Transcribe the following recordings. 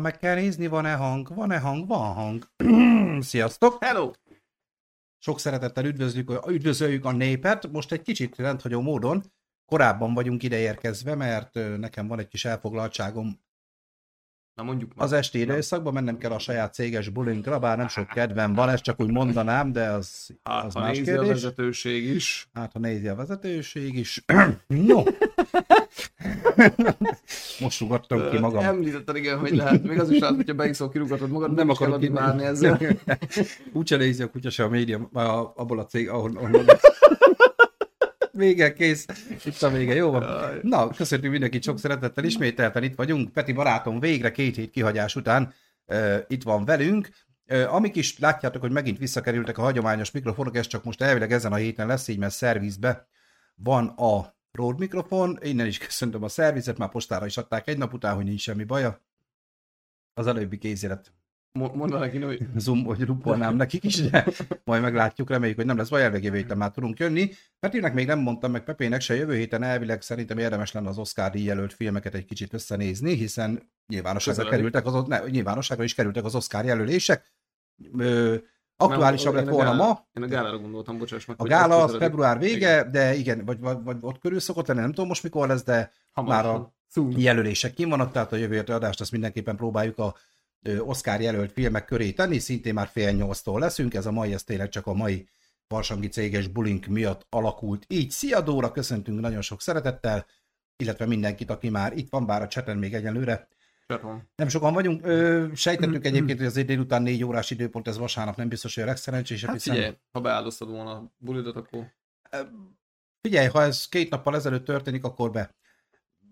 meg kell nézni, van-e hang, van-e hang, van hang. Sziasztok! Hello! Sok szeretettel üdvözlük, üdvözöljük a népet. Most egy kicsit rendhagyó módon korábban vagyunk ideérkezve, mert nekem van egy kis elfoglaltságom Na mondjuk már. az esti időszakban, mennem kell a saját céges bulinkra, bár nem sok kedvem van, ezt csak úgy mondanám, de az, Hát, az ha más nézi a kérdés. vezetőség is. Hát, ha nézi a vezetőség is. no. Most sugattam ki magam. Említetted, igen, hogy lehet. Még az is lehet, hogyha beiszol, kirúgatod magad, nem, nem akarod adni várni ezzel. Úgyse nézi a kutya se a média, a- abból a cég, ahol, ahol Vége, kész. Itt a vége, jó van. Na, köszöntünk mindenkit sok szeretettel, ismételten itt vagyunk. Peti barátom végre két hét kihagyás után uh, itt van velünk. Uh, amik is látjátok, hogy megint visszakerültek a hagyományos mikrofonok, ez csak most elvileg ezen a héten lesz így, mert szervizbe van a Rode mikrofon. Innen is köszöntöm a szervizet, már postára is adták egy nap után, hogy nincs semmi baja. Az előbbi kézélet Mondd neki, hogy zoom, hogy rupolnám nekik is, de majd meglátjuk, reméljük, hogy nem lesz baj, elvég jövő héten már tudunk jönni. Petinek még nem mondtam, meg Pepének se jövő héten elvileg szerintem érdemes lenne az Oscar jelölt filmeket egy kicsit összenézni, hiszen nyilvánosságra kerültek az, ne, nyilvánosságra is kerültek az Oscar jelölések. Ö, aktuálisabb lett volna ma, Én a gálára gondoltam, bocsáss meg. a gála az február vége, Igen. de igen, vagy, vagy, vagy ott körül szokott lenni, nem tudom most mikor lesz, de Hamarosan. már a Soon. jelölések kim vannak, tehát a jövő adást azt mindenképpen próbáljuk a Oscar jelölt filmek köré tenni, szintén már fél nyolctól leszünk, ez a mai, ez tényleg csak a mai Varsangi céges bulink miatt alakult. Így, szia Dóra, köszöntünk nagyon sok szeretettel, illetve mindenkit, aki már itt van, bár a cseten még egyelőre. Csatom. Nem sokan vagyunk, ö, sejtettük egyébként, hogy azért délután négy órás időpont, ez vasárnap nem biztos, hogy a legszerencsésebb, Hát hiszen figyelj, ha beáldoztad volna a bulidat, akkor Figyelj, ha ez két nappal ezelőtt történik, akkor be.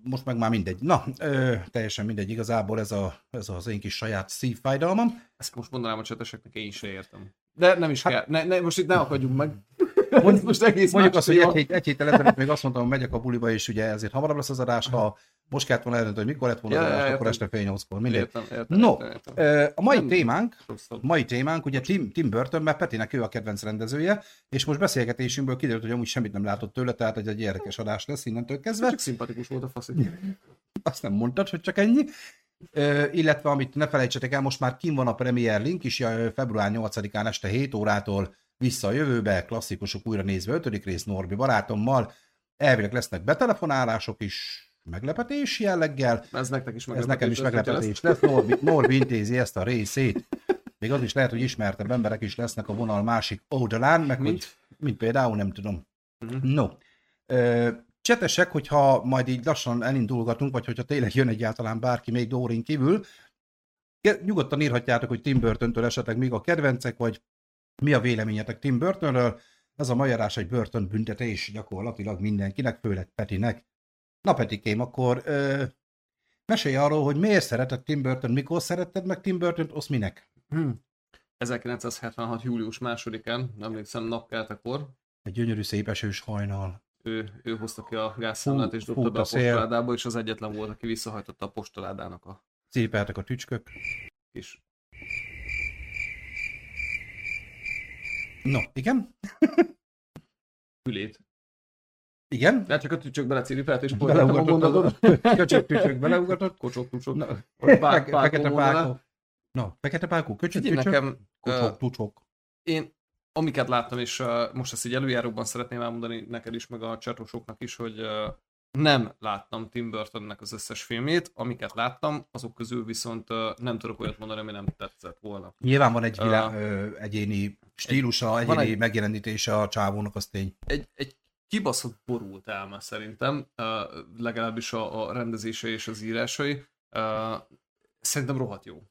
Most meg már mindegy. Na, ö, teljesen mindegy, igazából ez, a, ez az én kis saját szívfájdalmam. ezt most mondanám a cseteseknek, én se értem. De nem is kell. Ne, ne, most itt ne akadjunk meg. Mondjuk- most egész Mondjuk azt, hogy egy, hét, egy héttel ezelőtt még azt mondtam, hogy megyek a buliba, és ugye ezért hamarabb lesz az adás, ha most kellett volna eldönteni, hogy mikor lett volna Ja, az adás, akkor este fél nyolckor, mindegy. Értem, értem, No, értem, értem. a mai Nem. témánk, Rosszabb. mai témánk, ugye Tim, Tim Burton, mert Petinek ő a kedvenc rendezője, és most beszélgetésünkből kiderült, hogy amúgy semmit nem látott tőle, tehát egy, egy érdekes adás lesz innentől kezdve. Csak szimpatikus volt a faszi. azt nem mondtad, hogy csak ennyi. Ö, illetve, amit ne felejtsetek el, most már kim van a Premier Link is, február 8-án este 7 órától vissza a jövőbe, klasszikusok újra nézve, 5. rész Norbi barátommal. Elvileg lesznek betelefonálások is, meglepetés jelleggel. Ez nektek is Ez nekem is meglepetés lesz. Norbi, Norbi intézi ezt a részét. Még az is lehet, hogy ismertebb emberek is lesznek a vonal másik oldalán, meg Mint? hogy, mint például, nem tudom. Mhm. No. Ö, Csetesek, hogyha majd így lassan elindulgatunk, vagy hogyha tényleg jön egyáltalán bárki még Dórin kívül, nyugodtan írhatjátok, hogy Tim Burton-től esetleg még a kedvencek, vagy mi a véleményetek Tim Burtonről. Ez a magyarás egy Burton büntetés gyakorlatilag mindenkinek, főleg Petinek. Na Petikém, akkor ö, mesélj arról, hogy miért szereted Tim Burton, mikor szeretted meg Tim Burton-t, osz minek? Hm. 1976. július másodikán, emlékszem napkeltekor, Egy gyönyörű szép esős hajnal. ő, ő hozta ki a gázszámlát és dobta be a postaládába, és az egyetlen volt, aki visszahajtotta a postaládának a Szépeltek a tücskök. kis... No, igen? fülét. Igen? De csak a tücsök beleciripelt, és Beleugatott köcsök, tücsök, beleugatott. Kocsok, tucsok. Na, Fe- pár fekete pákó. Na, fekete pákó, köcsök, tücsök, nekem, ö, kucsok, tucsok. én amiket láttam, és uh, most ezt így előjáróban szeretném elmondani neked is, meg a csatosoknak is, hogy uh, nem láttam Tim Burtonnek az összes filmét, amiket láttam, azok közül viszont nem tudok olyat mondani, ami nem tetszett volna. Nyilván van egy vilá, Ö, ö, egyéni stílusa, van egyéni egy- megjelenítése a csávónak, az tény. Egy, egy kibaszott borult elme szerintem, uh, legalábbis a, a rendezése és az írásai. Uh, szerintem rohadt jó.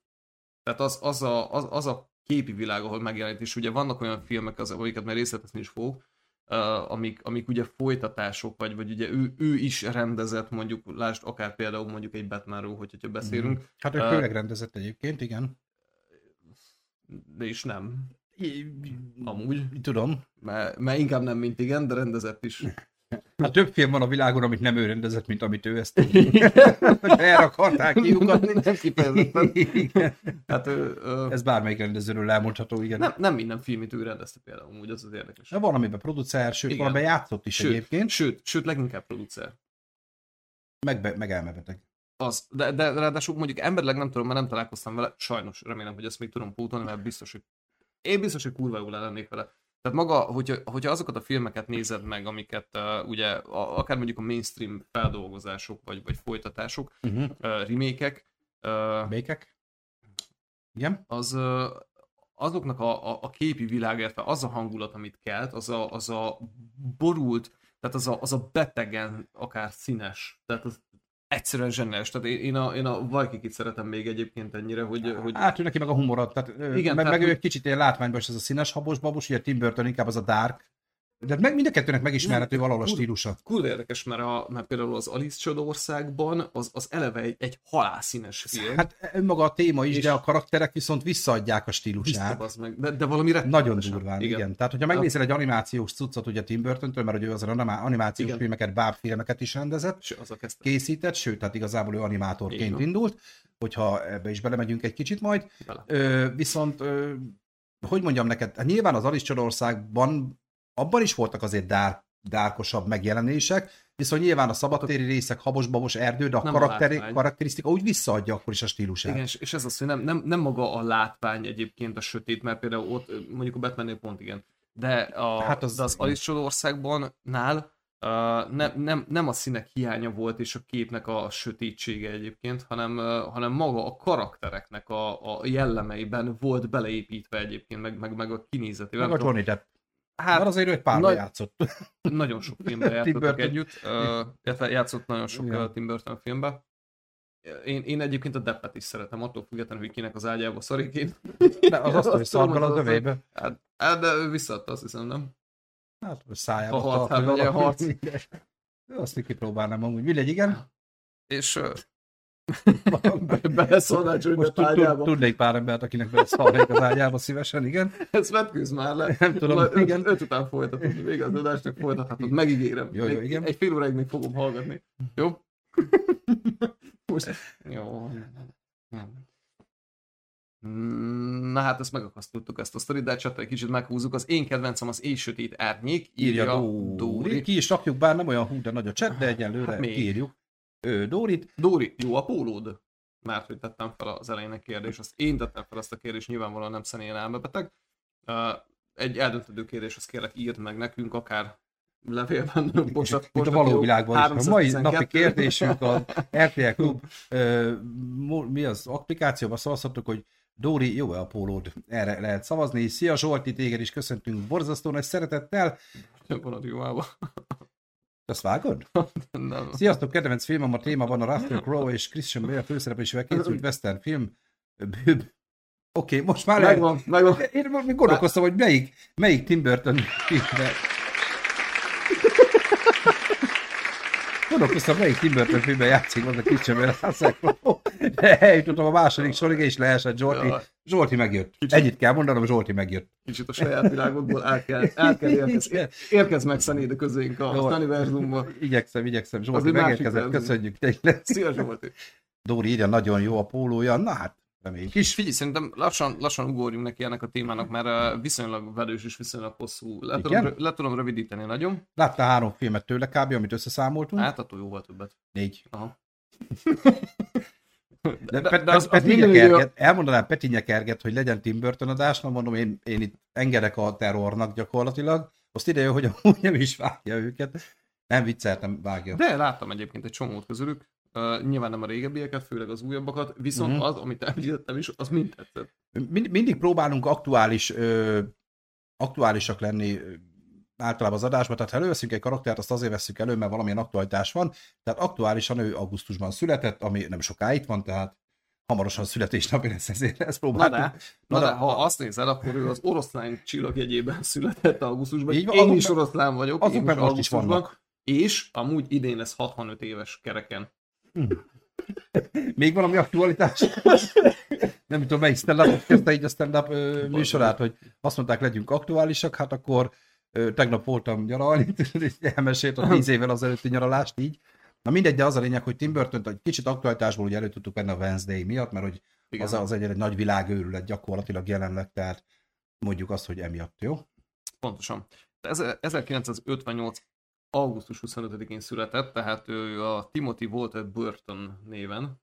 Tehát az, az, a, az, az a képi világ, ahol megjelenít, és ugye vannak olyan filmek, az, amiket már részletezni is fogok, uh, amik, amik ugye folytatások, vagy, vagy ugye ő, ő is rendezett, mondjuk, lásd akár például mondjuk egy Batmanról, hogy, hogyha beszélünk, Hát ő főleg rendezett egyébként, igen. de is nem, amúgy, Tudom. mert, mert inkább nem, mint igen, de rendezett is. Hát több film van a világon, amit nem ő rendezett, mint amit ő ezt erre akarták kiugatni. nem kifejezetten. Igen. Hát ő, ö, Ez bármelyik rendezőről elmondható, igen. nem, nem minden filmit ő rendezte például, úgy az az érdekes. Van, amiben producer, sőt, Igen. valamiben játszott is Sőt, egyébként, sőt, sőt, leginkább producer. meg, meg elmebeteg. Az, de, de ráadásul mondjuk emberleg nem tudom, mert nem találkoztam vele, sajnos remélem, hogy ezt még tudom pótolni, mert biztos, hogy én biztos, hogy kurva jól lennék vele. Tehát maga, hogyha, hogyha azokat a filmeket nézed meg, amiket uh, ugye, a, akár mondjuk a mainstream feldolgozások, vagy, vagy folytatások, Uh-huh. uh, remékek, uh, Békek? Igen? az uh, azoknak a, a, a képi világ, illetve az a hangulat, amit kelt, az a, az a borult, tehát az a, az a betegen akár színes, tehát az egyszerűen zseniális. Tehát én, én a, én a Vajkikit szeretem még egyébként ennyire, hogy, hogy Hát ő neki meg a humorad, tehát Igen, meg, tehát meg ő egy kicsit ilyen látványban is ez a színes habos babos, ugye Tim Burton inkább az a dark, de meg mind a kettőnek megismerhető valahol a stílusa. kurva érdekes, mert, a, mert például az Alice Csodországban az, az eleve egy, egy halálszínes film. Hát önmaga a téma is, de a karakterek viszont visszaadják a stílusát. az meg, de, de valami Nagyon durván, igen. igen. Tehát, hogyha megnézel egy animációs cuccot ugye Tim Burton-től, mert ugye az animá- animációs Igen. filmeket, bábfilmeket is rendezett, kezdte. készített, sőt, tehát igazából ő animátorként indult, hogyha ebbe is belemegyünk egy kicsit majd. Bele. Ö, viszont, ö, hogy mondjam neked, hát nyilván az Alice Csodországban abban is voltak azért dár, dárkosabb megjelenések, viszont nyilván a szabadtéri részek, habos-babos erdő, de a Nem karakteri, karakterisztika úgy visszaadja akkor is a stílusát. Igen, és, ez az, hogy nem, nem, nem maga a látvány egyébként a sötét, mert például ott, mondjuk a Batmannél pont igen, de, a, Hát az- de az Alice Csodországban nál uh, nem, nem, nem a színek hiánya volt és a képnek a sötétsége egyébként, hanem, uh, hanem maga a karaktereknek a, a jellemeiben volt beleépítve egyébként, meg, meg, meg a kinézetével. Meg a Johnny Depp. Hát, Mert azért ő egy párba nagy- játszott. nagyon sok filmben játszottak együtt, illetve játszott nagyon sok uh, Tim Burton filmben. Én, én egyébként a Deppet is szeretem, attól függetlenül, hogy kinek az ágyába szarik én. De az azt, hogy szargal az övébe. Hát, hát, de ő visszaadta, azt hiszem, nem? Hát, hogy szájába A harc, hát, a harc. Azt kipróbálnám amúgy. Mindegy, igen. És beleszólnál tud- ágyába. tudnék pár embert, akinek beleszarnék az ágyába szívesen, igen. Ezt vetkőz már le. Nem tudom, öt, igen. öt után folytatod, még az adásnak folytathatod, megígérem. Jó, jó, igen. Egy fél óráig még fogom hallgatni. Jó? Most, jó. Na hát ezt megakasztottuk ezt a sztorit, de csak egy kicsit meghúzzuk. Az én kedvencem az Éjsötét Árnyék, Írja Dóri. Dóri. Ki is rakjuk, bár nem olyan hú, de nagy a chat, de egyelőre Hát még. kiírjuk. Ő, Dórit. Dóri, jó a pólód? Már hogy tettem fel az elején a kérdést, azt én tettem fel azt a kérdést, nyilvánvalóan nem személyen elmebeteg. Egy eldöntődő kérdés, azt kérlek írd meg nekünk, akár levélben, postat, Mint a való világban is. A mai 312. napi kérdésünk a RTL Klub mi az applikációban szavazhatok, hogy Dóri, jó-e a pólód? Erre lehet szavazni. Szia Zsolti, téged is köszöntünk borzasztó nagy szeretettel. van a. Azt vágod? Nem. Sziasztok, kedvenc filmem a témában a Russell Crowe és Christian Bale főszereplésével készült western film. Oké, okay, most már. Megvan, megvan. Én gondolkoztam, hogy melyik, melyik Tim Burton filmben... Gondolkoztam, melyik Tim Burton filmben játszik, az a Russell Crowe. De eljutottam a második sorig, és leesett Zsolti. Jaj. Zsolti megjött. Kicsit. Ennyit kell mondanom, Zsolti megjött. Kicsit a saját világodból el kell, el kell érkez, érkez meg Szenéd közénk a Jó. univerzumba. Igyekszem, igyekszem. Zsolti megérkezett, köszönjük. Szia Zsolti! Dóri írja, nagyon jó a pólója. Na hát, reméljük is. Figyelj, szerintem lassan, lassan ugorjunk neki ennek a témának, mert viszonylag velős és viszonylag hosszú. Le Igen? tudom, le tudom rövidíteni nagyon. Láttál három filmet tőle kb., amit összeszámoltunk? Hát attól jóval többet. Négy. Aha. De, de- de, az- az Peti minden Nyekerget, elmondanám Peti Nyekerget, hogy legyen Tim Burton adás, na mondom, én, én itt engedek a terrornak gyakorlatilag. Azt ide, hogy amúgy nem is vágja őket. Nem vicceltem, vágja. De láttam egyébként egy csomót közülük. Uh, nyilván nem a régebbieket, főleg az újabbakat, viszont uh-huh. az, amit említettem is, az mind tetszett. Mind, mindig próbálunk aktuális, ö, aktuálisak lenni általában az adásban, tehát ha előveszünk egy karaktert, azt azért veszünk elő, mert valamilyen aktualitás van, tehát aktuálisan ő augusztusban született, ami nem soká itt van, tehát hamarosan születésnapja lesz, ezért ezt Na próbáltuk. de, na de, ha azt nézed, akkor ő az oroszlán csillagjegyében született augusztusban. Így van, Én azok is oroszlán vagyok, azok én meg most is augusztusban, vannak. És amúgy idén lesz 65 éves kereken. Még valami aktualitás? nem tudom, melyik stand-up kezdte így a stand-up ö, műsorát, hogy azt mondták, legyünk aktuálisak, hát akkor ö, tegnap voltam nyaralni, és elmesélt a tíz évvel az előtti nyaralást így. Na mindegy, de az a lényeg, hogy Tim burton egy kicsit aktualitásból ugye elő tudtuk venni a Wednesday miatt, mert hogy Igen. az, az egy, egy nagy világőrület gyakorlatilag jelenleg, tehát mondjuk azt, hogy emiatt, jó? Pontosan. Ez- 1958 augusztus 25-én született, tehát ő a Timothy Walter Burton néven,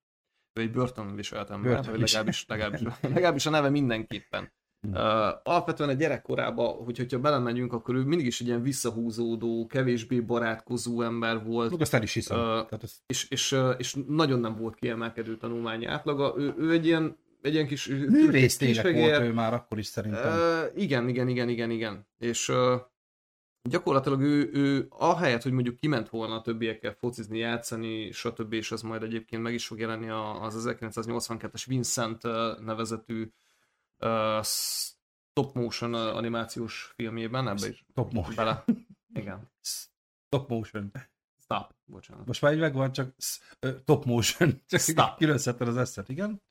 ő egy Burton viselt ember, Burton vagy legalábbis, legalábbis, legalábbis a neve mindenképpen. Uh, alapvetően a gyerekkorában, hogy, hogyha belemegyünk, akkor ő mindig is egy ilyen visszahúzódó, kevésbé barátkozó ember volt. Meg azt el is hiszem. Ö, Tehát ez és, és, és nagyon nem volt kiemelkedő tanulmányi átlaga. Ő, ő egy ilyen, egy ilyen kis művész volt ő már akkor is szerintem. Ö, igen, igen, igen, igen, igen. És uh, gyakorlatilag ő, ő ahelyett, hogy mondjuk kiment volna a többiekkel focizni, játszani, stb. és az majd egyébként meg is fog jelenni az 1982-es Vincent nevezetű uh, stop motion animációs filmjében, ebbe is Top motion. bele. Igen. Top motion. Stop. Bocsánat. Most már így megvan, csak top motion. Csak Stop. külön az eszet, igen?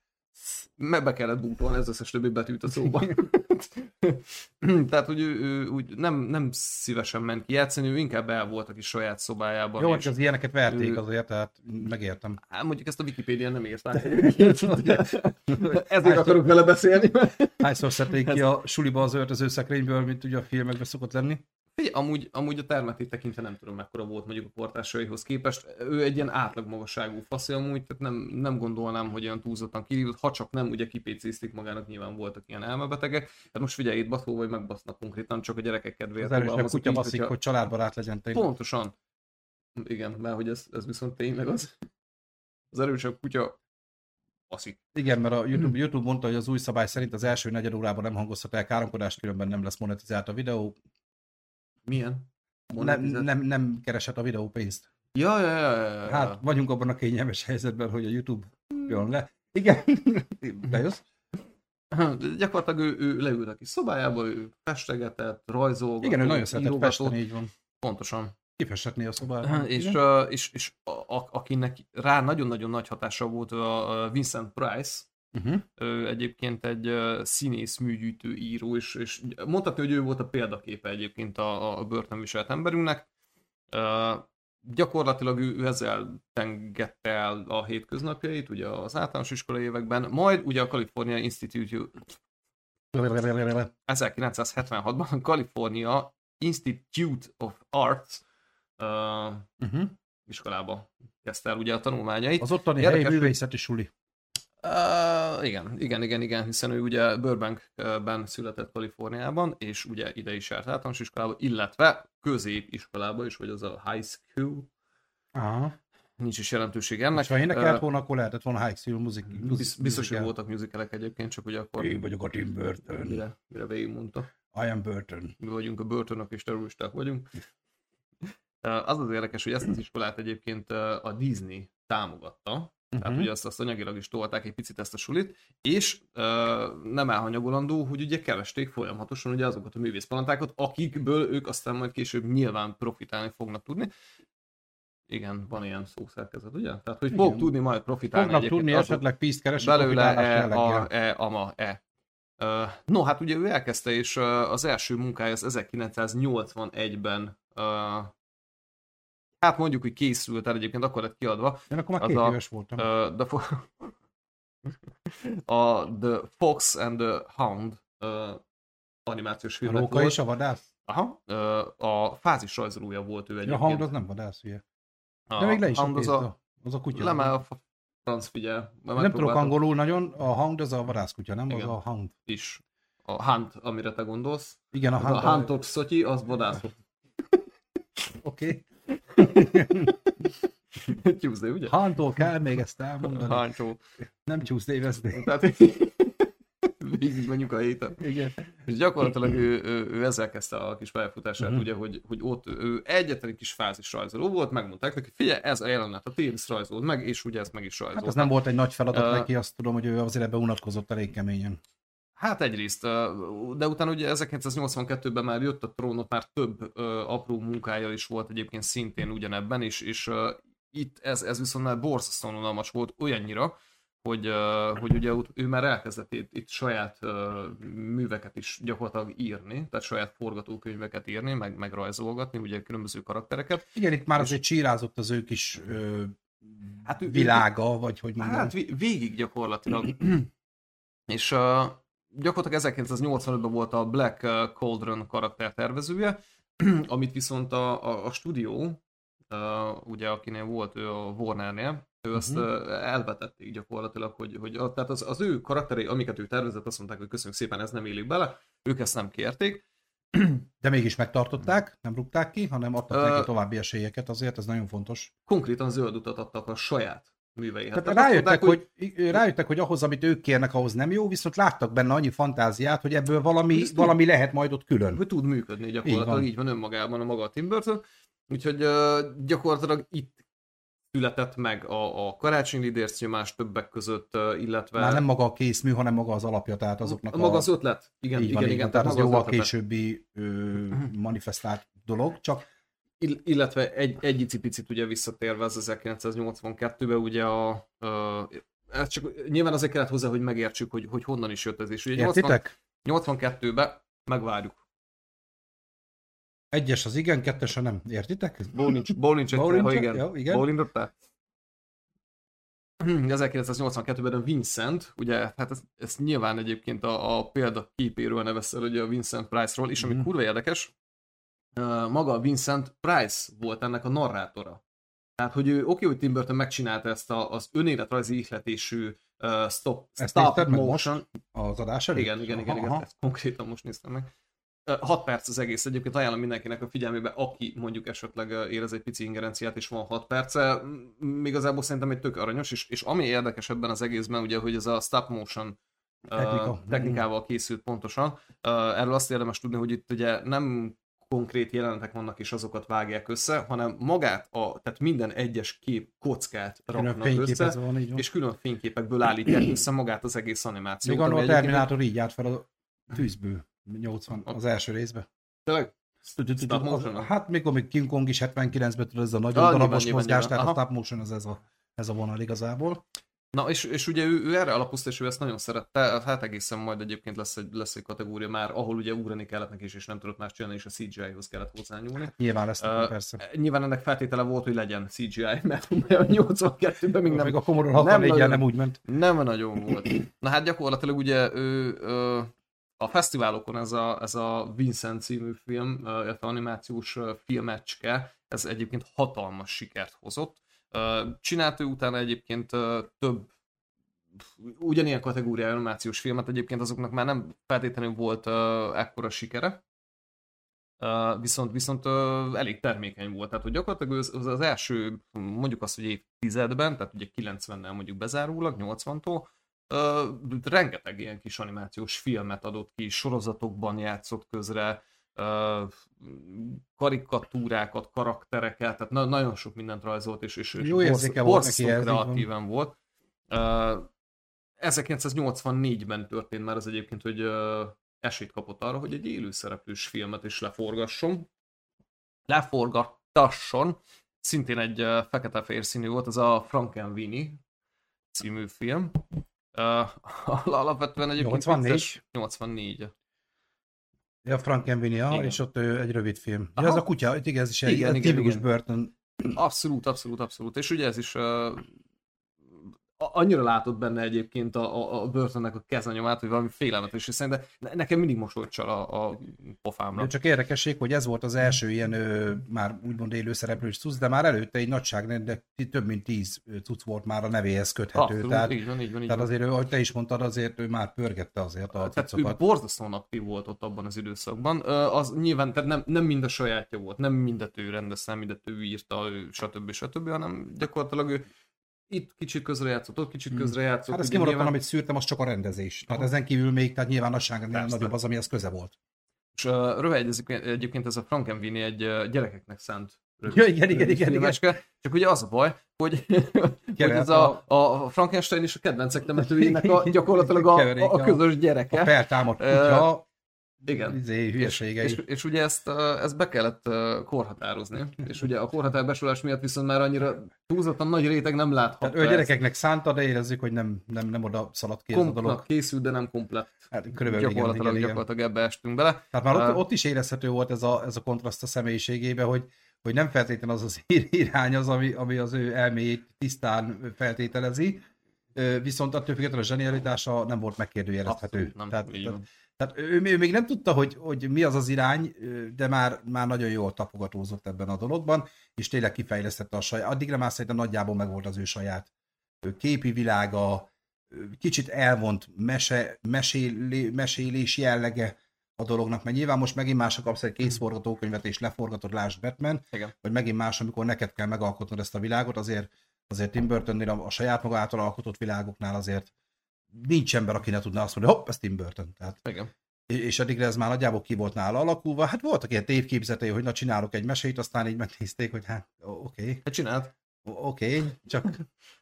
Meg be kellett bútolni az összes többi betűt a szóba. Tehát, hogy ő, ő úgy nem, nem szívesen ment ki játszani, ő inkább el volt a kis saját szobájában. Jó, hogy az ilyeneket verték ő- azért, tehát megértem. Hát mondjuk ezt a Wikipédián nem írták. Ezért akarok vele beszélni. Hányszor szedték ki a suliba az öltöző szekrényből, mint ugye a filmekben szokott lenni? Figyelj, amúgy, amúgy a termetét tekintve nem tudom mekkora volt mondjuk a portásaihoz képest. Ő egy ilyen átlagmagasságú faszi amúgy, tehát nem, nem gondolnám, hogy olyan túlzottan kirívott, ha csak nem ugye kipécézték magának, nyilván voltak ilyen elmebetegek. Hát most figyelj, itt baszó vagy megbasznak konkrétan, csak a gyerekek kedvéért. Az erősebb fogalmazok kutya így, baszik, hogyha- hogy családbarát legyen tényleg. Pontosan. Igen, mert hogy ez, ez viszont tényleg az. Az erősebb kutya baszik. Igen, mert a YouTube, YouTube mondta, hogy az új szabály szerint az első negyed órában nem hangozhat el káromkodást, különben nem lesz monetizált a videó. Milyen? Nem, nem, nem kereshet a videó pénzt. Ja, ja, ja, ja, ja. Hát vagyunk abban a kényelmes helyzetben, hogy a YouTube jön le. Igen, bejössz? De Gyakorlatilag ő, ő leült a kis szobájába, ő festegetett, rajzolgatott, Igen, ő nagyon szeretett festeni, így van. Pontosan. Kifestetné a szobát. És, Igen. uh, és, és a, akinek rá nagyon-nagyon nagy hatása volt a Vincent Price, Uh-huh. ő egyébként egy színész, műgyűjtő író, és, és mondhatni, hogy ő volt a példaképe egyébként a, a börtönviselt emberünknek. Uh, gyakorlatilag ő, ő ezzel tengette el a hétköznapjait, ugye az általános iskolai években, majd ugye a California Institute 1976-ban a California Institute of Arts uh, Uh-huh. iskolába kezdte el ugye a tanulmányait. Az ottani Érdekes, helyi művészeti suli. Uh, igen, igen, igen, igen, hiszen ő ugye Burbankben született Kaliforniában, és ugye ide is járt általános iskolába, illetve középiskolába is, vagy az a high school, Aha. nincs is jelentőség ennek. És ha énekelt Ö, volna, akkor lehetett volna High School muzik, Biz, biztos, hogy voltak musicalek egyébként, csak ugye akkor Én vagyok a Tim Burton. mire, mire végigmondta. I am Burton. Mi vagyunk a börtönök és terroristák vagyunk. Ö, Az az érdekes, hogy ezt az iskolát egyébként a Disney támogatta, tehát Mhm. ugye azt, azt anyagilag is tolták egy picit ezt a sulit, és ö, nem elhanyagolandó, hogy ugye keresték folyamatosan ugye azokat a művészpalantákat, akikből ők aztán majd később nyilván profitálni fognak tudni. Igen, van ilyen szószerkezet, ugye? Tehát, hogy fog tudni majd profitálni Fognak tudni esetleg pénzt keresni, belőle e, a, e, ama, e. Ö, No, hát ugye ő elkezdte, és az első munkája az 1981-ben ö, hát mondjuk, hogy készült el egyébként, akkor lett kiadva, Én akkor már az két a- éves voltam. Uh, the fo- a The Fox and the Hound uh, animációs a filmnek róka volt. és a vadász? Aha, uh, a fázis rajzolója volt ő A egyébként. Hound az nem vadász, ugye. a, De még le is a Hound az a, a, az a kutya. le már a franc figyel. Nem tudok angolul nagyon, a Hound az a vadászkutya, nem? Az Igen. a Hound. is. A Hunt, amire te gondolsz. Igen, a A, Hound. a Szotyi, az vadászok. Oké. Tuesday, ugye? Houndtól kell még ezt elmondani. Hancsó. Nem Tuesday, Wednesday. Tehát végig menjünk a héten. Igen. És gyakorlatilag ő, ő, ő ezzel kezdte a kis pályafutását, uh-huh. ugye, hogy, hogy ott ő egyetlen egy kis fázis rajzoló volt, megmondták neki, figyelj, ez a jelenet, a Téris rajzolt meg, és ugye ezt meg is rajzolt. Hát ez nem volt egy nagy feladat Ö, neki, azt tudom, hogy ő azért ebbe unatkozott elég keményen. Hát egyrészt, de utána ugye 1982-ben már jött a trónot, már több apró munkája is volt egyébként szintén ugyanebben, és, és itt ez, ez viszont már borzasztóan unalmas volt olyannyira, hogy, hogy ugye ő már elkezdett itt, itt saját műveket is gyakorlatilag írni, tehát saját forgatókönyveket írni, meg, meg rajzolgatni, ugye különböző karaktereket. Igen, itt már azért csírázott az ő kis ö, Hát ő- világa, vagy hogy mondjam. Hát vé- végig gyakorlatilag. és gyakorlatilag 1985-ben volt a Black uh, Cauldron karakter tervezője, amit viszont a, a, a stúdió, uh, ugye akinél volt ő a Warnernél, ő azt uh-huh. elvetették gyakorlatilag, hogy, hogy a, tehát az, az ő karakterei, amiket ő tervezett, azt mondták, hogy köszönjük szépen, ez nem élik bele, ők ezt nem kérték. De mégis megtartották, nem rúgták ki, hanem adtak uh, neki további esélyeket, azért ez nagyon fontos. Konkrétan zöld utat adtak a saját műveihez. Tehát rájöttek, mondták, hogy, hogy, rájöttek, hogy ahhoz, amit ők kérnek, ahhoz nem jó, viszont láttak benne annyi fantáziát, hogy ebből valami, valami tud, lehet majd ott külön. Hogy tud működni gyakorlatilag, így van, így van önmagában a maga a Tim Burton. Úgyhogy uh, gyakorlatilag itt született meg a, a karácsonyi lidérc nyomás többek között, illetve... Már nem maga a készmű, hanem maga az alapja, tehát azoknak Maga a... az ötlet, igen, igen, van, igen, igen. Tehát az jó a későbbi ö, manifestált dolog, csak... illetve egy, egy icipicit ugye visszatérve az 1982-ben ugye a, a ez csak nyilván azért kellett hozzá, hogy megértsük, hogy, hogy honnan is jött ez. És ugye 80, 82-ben megvárjuk egyes az igen, kettes a nem. Értitek? Bólincs, bólincs, bólincs ha igen. Jó, igen. Bólintottál? 1982-ben Vincent, ugye, hát ez, ez nyilván egyébként a, a példa képéről neveszel, ugye a Vincent Price-ról, és ami mm. kurva érdekes, maga Vincent Price volt ennek a narrátora. Tehát, hogy ő, oké, hogy Tim Burton megcsinálta ezt a, az önéletrajzi ihletésű uh, stop, ezt stop motion. Most az adás előtt? Igen, igen, igen, igen, ezt konkrétan most néztem meg. 6 perc az egész, egyébként ajánlom mindenkinek a figyelmébe, aki mondjuk esetleg érez egy pici ingerenciát, és van 6 perce, még igazából szerintem egy tök aranyos, és, és ami érdekes ebben az egészben, ugye, hogy ez a stop motion Technika. uh, technikával készült pontosan. Uh, erről azt érdemes tudni, hogy itt ugye nem konkrét jelenetek vannak, és azokat vágják össze, hanem magát, a, tehát minden egyes kép kockát raknak össze, van, és külön fényképekből állítják össze magát az egész animációt. Még a Terminátor így állt fel a tűzből. 80 az első részben. Tényleg? Hát még amikor King Kong is 79-ben tudod, ez a nagyon darabos mozgás, tehát a stop motion az ez a, ez a vonal igazából. Na, és, és ugye ő, ő erre alapozta, és ő ezt nagyon szerette, hát egészen majd egyébként lesz egy, lesz egy kategória már, ahol ugye ugrani kellett neki is, és nem tudott más csinálni, és a CGI-hoz kellett hozzányúlni. Hát nyilván lesz uh, persze. Nyilván ennek feltétele volt, hogy legyen CGI, mert a 82-ben még nem... Még a Commodore 64 nem, nem úgy ment. Nem nagyon volt. Na hát gyakorlatilag ugye ő, ő a fesztiválokon ez a, ez a Vincent című film, illetve animációs filmecske, ez egyébként hatalmas sikert hozott. Csinált ő utána egyébként több ugyanilyen kategóriá animációs filmet, egyébként azoknak már nem feltétlenül volt ekkora sikere, viszont viszont elég termékeny volt. Tehát, hogy gyakorlatilag az, az, első, mondjuk azt, hogy évtizedben, tehát ugye 90-nel mondjuk bezárólag, 80-tól, Uh, rengeteg ilyen kis animációs filmet adott ki, sorozatokban játszott közre, karikatúrákat, karaktereket, tehát na- nagyon sok mindent rajzolt, és, és, és Jó érzéke volt neki kreatíven volt. Uh, 1984-ben történt már az egyébként, hogy uh, esélyt kapott arra, hogy egy élőszereplős filmet is leforgasson. Leforgattasson. Szintén egy uh, fekete-fehér színű volt, az a Frankenweenie című film. Uh, alapvetően egyébként 84? 84. Ja, Frankenweenie, és ott egy rövid film. Ja, ez a kutya, igen, ez is egy igen, igen, tipikus igen. Burton. Abszolút, abszolút, abszolút. És ugye ez is uh, annyira látott benne egyébként a, a, a Burtonnek a kezenyomát, hogy valami félelmetes, és szerintem nekem mindig mosolyt csal a, a pofámra. Csak érdekesség, hogy ez volt az első ilyen ő, már úgymond élő szereplős cucc, de már előtte egy nagyság, de több mint tíz cucc volt már a nevéhez köthető. Abszolút, tehát, így van, így van, így tehát azért, ő, ahogy te is mondtad, azért ő már pörgette azért a tehát cuccokat. ő borzasztóan aktív volt ott abban az időszakban. Az nyilván, tehát nem, nem mind a sajátja volt, nem mindet ő rendezte, mindet ő írta, ő, stb. stb., hanem gyakorlatilag ő itt kicsit közrejátszott, ott kicsit hmm. közrejátszott. Hát ez kimaradtan, nyilván... amit szűrtem, az csak a rendezés. Tehát Aha. ezen kívül még, tehát nyilván nagyságnál nagyobb az, amihez köze volt. És uh, rövid egyébként ez a Frankenweenie egy uh, gyerekeknek szánt Ja, igen, igen, igen, igen. Csak ugye az a baj, hogy, hogy ez a, a Frankenstein és a kedvencek temetőjének a, gyakorlatilag a, a közös gyereke. A feltámadt kutya, igen. Izé, hülyeségei. És, és, és, ugye ezt, ezt be kellett korhatározni. És ugye a korhatárbesolás miatt viszont már annyira túlzottan nagy réteg nem láthat. Tehát ő gyerekeknek szánta, de érezzük, hogy nem, nem, nem oda szaladt ki ez a dolog. készült, de nem komplett. Hát, körülbelül gyakorlatilag, igen, igen, gyakorlatilag ebbe estünk bele. Tehát már ott, ott is érezhető volt ez a, ez a kontraszt a személyiségébe, hogy, hogy nem feltétlenül az az irány az, ami, ami az ő elméjét tisztán feltételezi, viszont attól függetlenül a zsenialitása nem volt megkérdőjelezhető. Nem, tehát, tehát, Tehát ő, ő még nem tudta, hogy, hogy mi az az irány, de már, már nagyon jól tapogatózott ebben a dologban, és tényleg kifejlesztette a saját, addigra már szerintem nagyjából megvolt az ő saját képi világa, kicsit elvont mese, mesélé, mesélés jellege a dolognak, mert nyilván most megint más, kapsz egy kész forgatókönyvet és leforgatod, lásd Batman, Igen. vagy megint más, amikor neked kell megalkotnod ezt a világot, azért, azért Tim Burtonnél a, a saját maga által alkotott világoknál azért nincs ember, aki ne tudná azt mondani, hopp, ez Tim Burton. Tehát, Igen. és addigra ez már nagyjából ki volt nála alakulva. Hát voltak ilyen tévképzetei, hogy na csinálok egy mesét, aztán így megnézték, hogy hát oké. Okay. Hát csinált. Oké, okay, csak...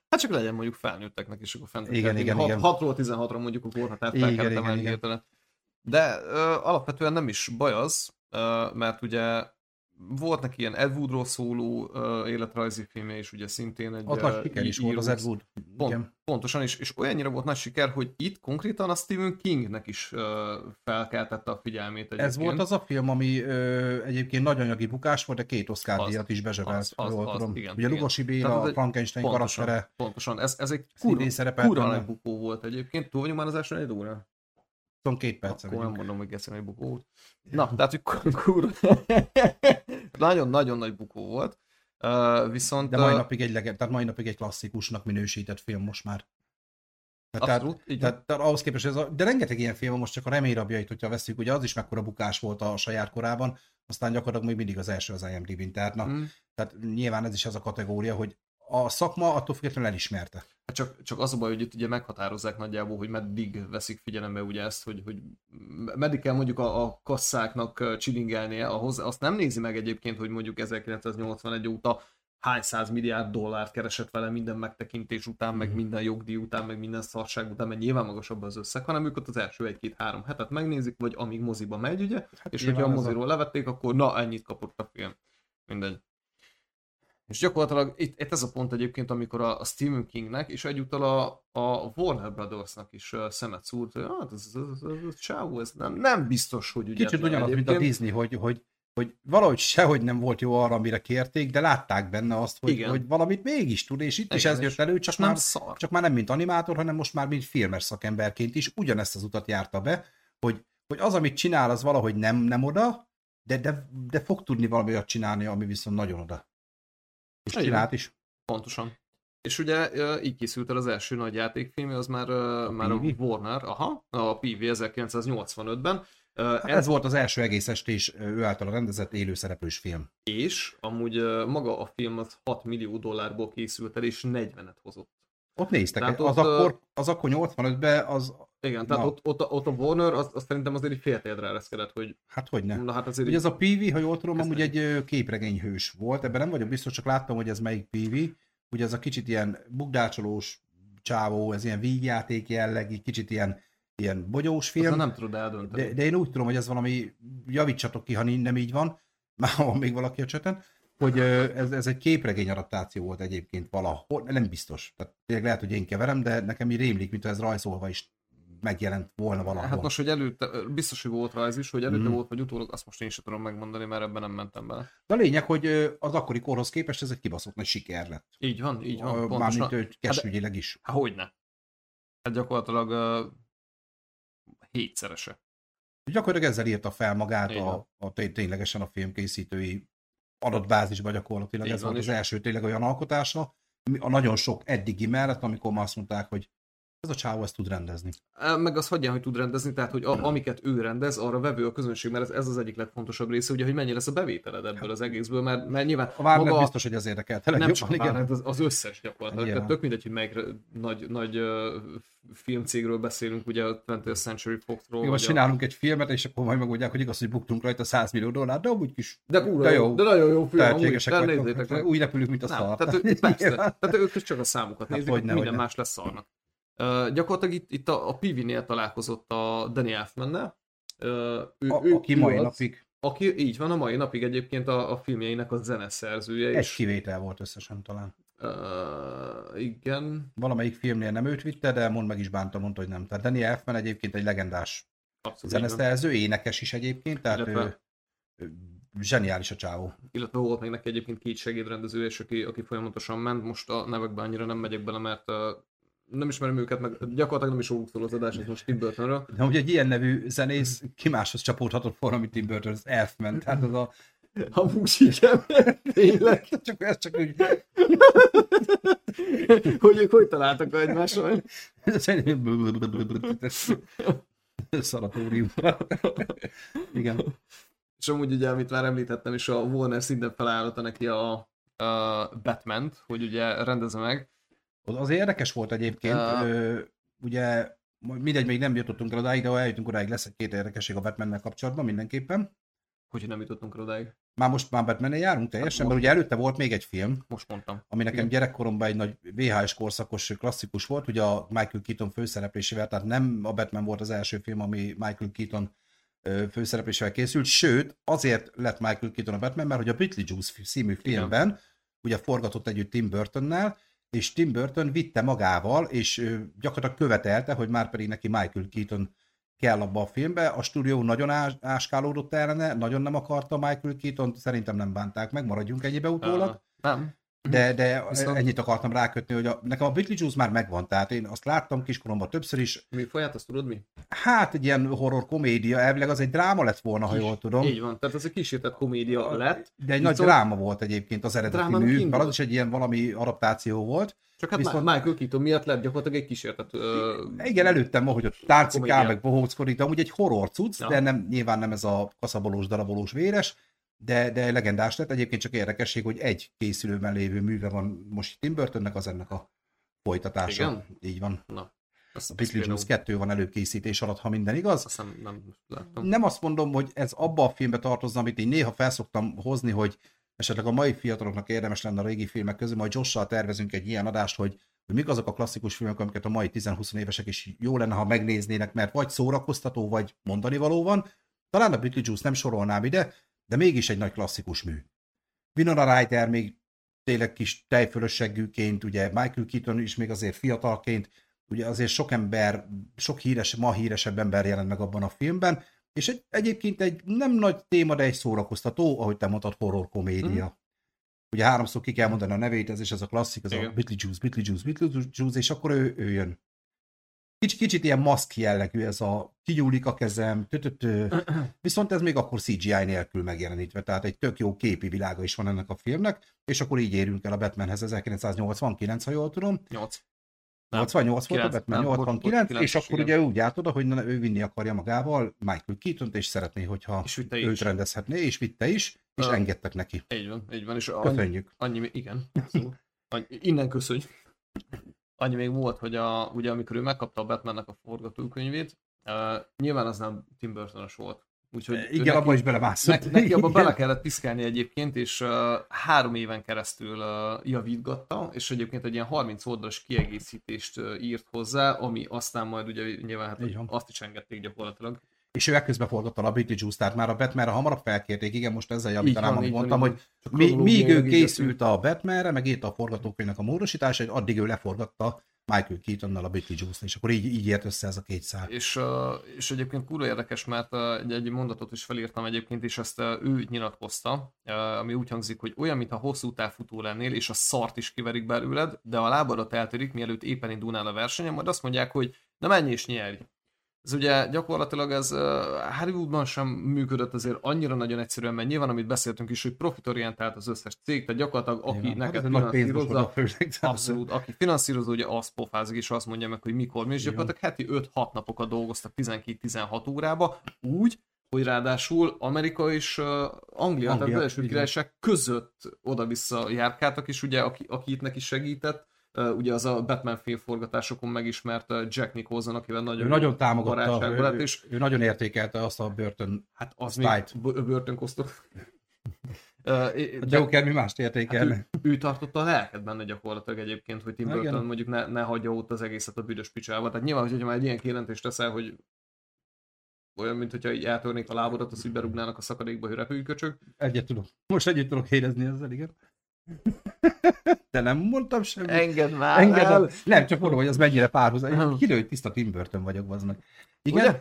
Hát csak legyen mondjuk felnőtteknek is, akkor fent. Igen, igen, igen. 6-ról 16-ra mondjuk a korhatárt fel kellett emelni. De ö, alapvetően nem is baj az, ö, mert ugye volt neki ilyen Ed Woodról szóló ö, életrajzi filmje is, ugye szintén egy... Az ö, nagy siker is volt az Ed Wood. Pont, Igen. pontosan, és, és olyannyira volt nagy siker, hogy itt konkrétan a Stephen Kingnek is ö, felkeltette a figyelmét egyébként. Ez volt az a film, ami ö, egyébként nagy anyagi bukás volt, de két Oscar Az, díjat is az, bezsebelt, az, jól az, tudom. igen, Ugye igen. Lugosi Béla, a Frankenstein Pontosan, karaktere, pontosan. Ez, ez egy kurva, kurva nagy bukó volt egyébként. Túl vagyunk már az első egy óra? 22 perc. Akkor nem mondom, hogy geszem egy bukó volt. Na, tehát, hogy kur- kurva. Nagyon-nagyon nagy bukó volt. Uh, viszont... De mai napig egy, legend, tehát mai napig egy klasszikusnak minősített film most már. Tehát, Abszolút, így tehát, tehát ahhoz képest ez a, de rengeteg ilyen film most csak a remélyrabjait, hogyha veszük, ugye az is mekkora bukás volt a saját korában, aztán gyakorlatilag még mindig az első az IMDb-n. Tehát, na, Mm. tehát nyilván ez is az a kategória, hogy a szakma attól függetlenül elismerte. Hát csak, csak az a baj, hogy itt ugye meghatározzák nagyjából, hogy meddig veszik figyelembe ugye ezt, hogy, hogy meddig kell mondjuk a, a kasszáknak csilingelnie ahhoz. Azt nem nézi meg egyébként, hogy mondjuk 1981 óta hány száz milliárd dollárt keresett vele minden megtekintés után, meg Mhm. minden jogdíj után, meg minden szarság után, mert nyilván magasabb az összeg, hanem ők ott az első egy-két-három hetet megnézik, vagy amíg moziba megy, ugye, Hát és hogyha a ez a- moziról levették, akkor na, ennyit kapott a film. Mindegy. És gyakorlatilag itt, itt ez a pont egyébként, amikor a, a Stephen Kingnek és egyúttal a, a Warner Brothersnak is szemet szúrt, hogy hát ez, ez, ez, ez, ez csávó, ez nem, nem biztos, hogy ügyetlen Kicsit ugyanaz, mint a. Disney, hogy, hogy, hogy valahogy sehogy nem volt jó arra, amire kérték, de látták benne azt, hogy, Igen. hogy valamit mégis tud, és itt is Igen, ez és- jött elő, csak Csak nem már, szar. csak már nem mint animátor, hanem most már mint filmes szakemberként is ugyanezt az utat járta be, hogy, hogy az, amit csinál, az valahogy nem, nem oda, de, de, de fog tudni valami olyat csinálni, ami viszont nagyon oda. És csinált is. Pontosan. És ugye így készült el az első nagy játékfilm, az már, A már a PV? Warner, aha, a PV 1985-ben, Ö, Hát ez volt az első egész estés ő által rendezett élőszereplős film. és amúgy maga a film az 6 millió dollárból készült el, és 40-et hozott. Ott néztek, Tehát az, ott, akkor, az akkor 85-ben az, Igen, tehát Na. ott, ott, a, ott a Warner, az, az szerintem azért így féltérdre ereszkedett, hogy hát hogy nem. na hát azért Ugye ez a PV, ha jól tudom, amúgy egy képregényhős volt, ebben nem vagyok biztos, csak láttam, hogy ez melyik PV. Ugye ez a kicsit ilyen bugdácsolós csávó, ez ilyen vígjáték jellegű, kicsit ilyen, ilyen bogyós film. nem tudod eldönteni. De, de én úgy tudom, hogy ez valami, javítsatok ki, ha nem így van, már van még valaki a cseten, hogy ez, ez egy képregény adaptáció volt egyébként valahol, nem biztos. Tehát tényleg lehet, hogy én keverem, de nekem így rémlik, mint ez rajzolva is megjelent volna valahol. Hát most, hogy előtte, biztos, hogy volt rajz is, hogy előtte Mhm. volt, vagy utólag, azt most én sem tudom megmondani, mert ebben nem mentem bele. De a lényeg, hogy az akkori korhoz képest ez egy kibaszott nagy siker lett. Így van, így van. Mármint ő kesügyileg is. Hát hogyne. Hát gyakorlatilag uh, hétszerese. Gyakorlatilag ezzel írta fel magát Így a, a, té- ténylegesen a filmkészítői adatbázisba gyakorlatilag. Így ez volt az első tényleg olyan alkotása, a nagyon sok eddigi mellett, amikor már azt mondták, hogy ez a csávó ezt tud rendezni. Meg az hagyján, hogy tud rendezni, tehát hogy a, amiket ő rendez, arra vevő a közönség, mert ez, ez az egyik legfontosabb része, ugye, hogy mennyi lesz a bevételed ebből az egészből, mert, mert nyilván A Warner maga, biztos, hogy az érdekelte nem legjobban, csak igen. Az, az összes gyakorlatilag. Tehát tök mindegy, hogy melyik nagy, nagy uh, filmcégről beszélünk, ugye a 20th Century Foxról. Most vagy a... csinálunk egy filmet, és akkor majd megmondják, hogy igaz, hogy buktunk rajta 100 millió dollár, de amúgy kis De, kurva De jó, de nagyon jó film, amúgy, tehetségesek meg. Úgy repülünk, mint a szar. tehát, persze, tehát ők csak a számokat Hát nézik, minden más lesz szarnak. Uh, gyakorlatilag itt, itt a, a PV-nél találkozott a Danny Elfmannel. Uh, ő, A, ő, aki mai az, napig Aki így van, a mai napig egyébként a, a filmjeinek a zeneszerzője egy is. kivétel volt összesen talán. Uh, igen, Valamelyik filmnél nem őt vitte, de mond meg is bánta, mondta, hogy nem. Tehát Danny Elfman egyébként egy legendás abszolút. zeneszerző, énekes is egyébként, tehát Illetve- ő, ő zseniális a csávó. Illetve volt még neki egyébként két segédrendező, és aki, aki folyamatosan ment. Most a nevekben annyira nem megyek bele, mert nem ismerem őket, meg gyakorlatilag nem is róluk szól az adás, ez most Tim Burtonről. De hogy egy ilyen nevű zenész ki máshoz csapódhatott volna, mint Tim Burton, az Elfman. Tehát az a... Amúgy igen, tényleg. Csak, ez csak úgy... hogy ők hogy találtak egymásra? Szanatórium. Igen. És amúgy ugye, amit már említettem, és a Warner szinten felállította neki a, a batman hogy ugye rendezze meg. Az érdekes volt egyébként, uh, ö, ugye mindegy, még nem jutottunk el odáig, de ha eljutunk odáig, lesz egy két érdekesség a batman kapcsolatban mindenképpen. Hogy nem jutottunk el odáig? Már most már batman járunk teljesen, hát mert ugye előtte volt még egy film. Most mondtam. Ami nekem gyerekkoromban egy nagy VHS korszakos klasszikus volt, ugye a Michael Keaton főszereplésével, tehát nem a Batman volt az első film, ami Michael Keaton főszereplésével készült, sőt, azért lett Michael Keaton a Batman, mert hogy a Beetlejuice című filmben, Igen. ugye forgatott együtt Tim Burtonnál, és Tim Burton vitte magával, és gyakorlatilag követelte, hogy már pedig neki Michael Keaton kell abba a filmbe. A stúdió nagyon ás, áskálódott ellene, nagyon nem akarta Michael Keaton, szerintem nem bánták meg, maradjunk ennyibe utólag. Uh, nem. De, de Viszont... ennyit akartam rákötni, hogy a, nekem a Beetlejuice már megvan, tehát én azt láttam kiskoromban többször is. Mi folyát, azt tudod mi? Hát egy ilyen horror komédia, elvileg az egy dráma lett volna, Kis, ha jól tudom. Így van, tehát ez egy kísértett komédia lett. De egy nagy dráma volt egyébként az eredeti mű, mert az is egy ilyen valami adaptáció volt. Csak hát Viszont... Michael Keaton miatt lett gyakorlatilag egy kísértet. Uh, Igen, előttem ma, hogy ott tárcikál, meg bohóckodik, amúgy egy horror cucc, ja. de nem, nyilván nem ez a kaszabolós, darabolós, véres, de, de legendás lett. Egyébként csak érdekesség, hogy egy készülőben lévő műve van most Tim Burtonnek, az ennek a folytatása. Igen? Így van. Na. Azt a Beetlejuice 2 van előkészítés alatt, ha minden igaz. Azt nem, nem, láttam. nem azt mondom, hogy ez abba a filmbe tartozna, amit én néha felszoktam hozni, hogy esetleg a mai fiataloknak érdemes lenne a régi filmek közül, majd Josh-sal tervezünk egy ilyen adást, hogy, hogy mik azok a klasszikus filmek, amiket a mai 10-20 évesek is jó lenne, ha megnéznének, mert vagy szórakoztató, vagy mondani való van. Talán a Beetlejuice nem sorolnám ide, de mégis egy nagy klasszikus mű. Winona Ryder még tényleg kis tejfölösségűként, ugye Michael Keaton is még azért fiatalként, ugye azért sok ember, sok híres, ma híresebb ember jelent meg abban a filmben, és egy, egyébként egy nem nagy téma, de egy szórakoztató, ahogy te mondtad, horror komédia. Mm. Ugye háromszor ki kell mondani a nevét, ez is ez a klasszik, ez Igen. a Beetlejuice, Beetlejuice, Beetlejuice, és akkor ő, ő jön. Kicsit, kicsit ilyen maszk jellegű ez a kinyúlik a kezem, tö viszont ez még akkor CGI nélkül megjelenítve, tehát egy tök jó képi világa is van ennek a filmnek, és akkor így érünk el a Batmanhez 1989, ha jól tudom. 8. 88 volt a Batman, 89, és akkor ugye úgy állt oda, hogy ő vinni akarja magával Michael keaton és szeretné, hogyha és őt is. rendezhetné, és vitte is, és uh, engedtek neki. Így van, így van. És Köszönjük. Annyi, annyi igen. Annyi, innen köszönjük. Annyi még volt, hogy a, ugye amikor ő megkapta a Batmannek a forgatókönyvét, uh, nyilván az nem Tim burton volt. Úgyhogy Igen, abban is belemászott. Neki, neki abban bele kellett piszkálni egyébként, és uh, három éven keresztül uh, javítgatta, és egyébként egy ilyen 30 oldalas kiegészítést uh, írt hozzá, ami aztán majd ugye nyilván hát azt is engedték gyakorlatilag. És ő ekközben forgatta a Beetlejuice, tehát már a Batmanre hamarabb felkérték, igen, most ezzel javítanám, amit mondtam, van, hogy mi, míg ő készült a Batmanre, meg írta a forgatókönyvnek a módosításait, addig ő leforgatta Michael Keatonnal a Beetlejuice-n, és akkor így, így ért össze ez a két szál. És, és egyébként kurva érdekes, mert egy, egy mondatot is felírtam egyébként, és ezt ő nyilatkozta, ami úgy hangzik, hogy olyan, mintha hosszú távfutó lennél, és a szart is kiverik belőled, de a lábadat eltörik, mielőtt éppen indulnál a versenyen, majd azt mondják, hogy na menj és nyerj. Ez ugye gyakorlatilag ez Hollywoodban sem működött azért annyira nagyon egyszerűen, mert nyilván, amit beszéltünk is, hogy profitorientált az összes cég, tehát gyakorlatilag aki Igen, neked hát finanszírozza, abszolút, aki finanszírozza, ugye az pofázik, és azt mondja meg, hogy mikor mi, és gyakorlatilag heti 5-6 napokat dolgoztak 12-16 órába, úgy, hogy ráadásul Amerika és uh, Anglia, Anglia, tehát az Egyesült Királyság között oda-vissza járkáltak, és ugye aki, aki itt neki segített, ugye az a Batman filmforgatásokon megismert Jack Nicholson, akivel nagyon, ő nagyon támogatta, ő, lett, és ő, nagyon értékelte azt a Burton Hát az még kosztot. Uh, a Joker mi mást értékelne? Hát ő, ő, tartotta a lelket benne gyakorlatilag egyébként, hogy Tim Burton igen. mondjuk ne, ne hagyja ott az egészet a büdös picsába. Tehát nyilván, hogyha már egy ilyen kijelentést teszel, hogy olyan, mint hogyha így eltörnék a lábodat, azt úgy berúgnának a szakadékba, hogy repülj köcsög. Egyet tudok. Most együtt tudok érezni ezzel, igen. De nem mondtam semmit. Engedd már Engedd el. Nem, csak mondom, hogy az mennyire párhuzam. Kilő, hogy tiszta Tim Burton vagyok, meg. Igen, Ugye?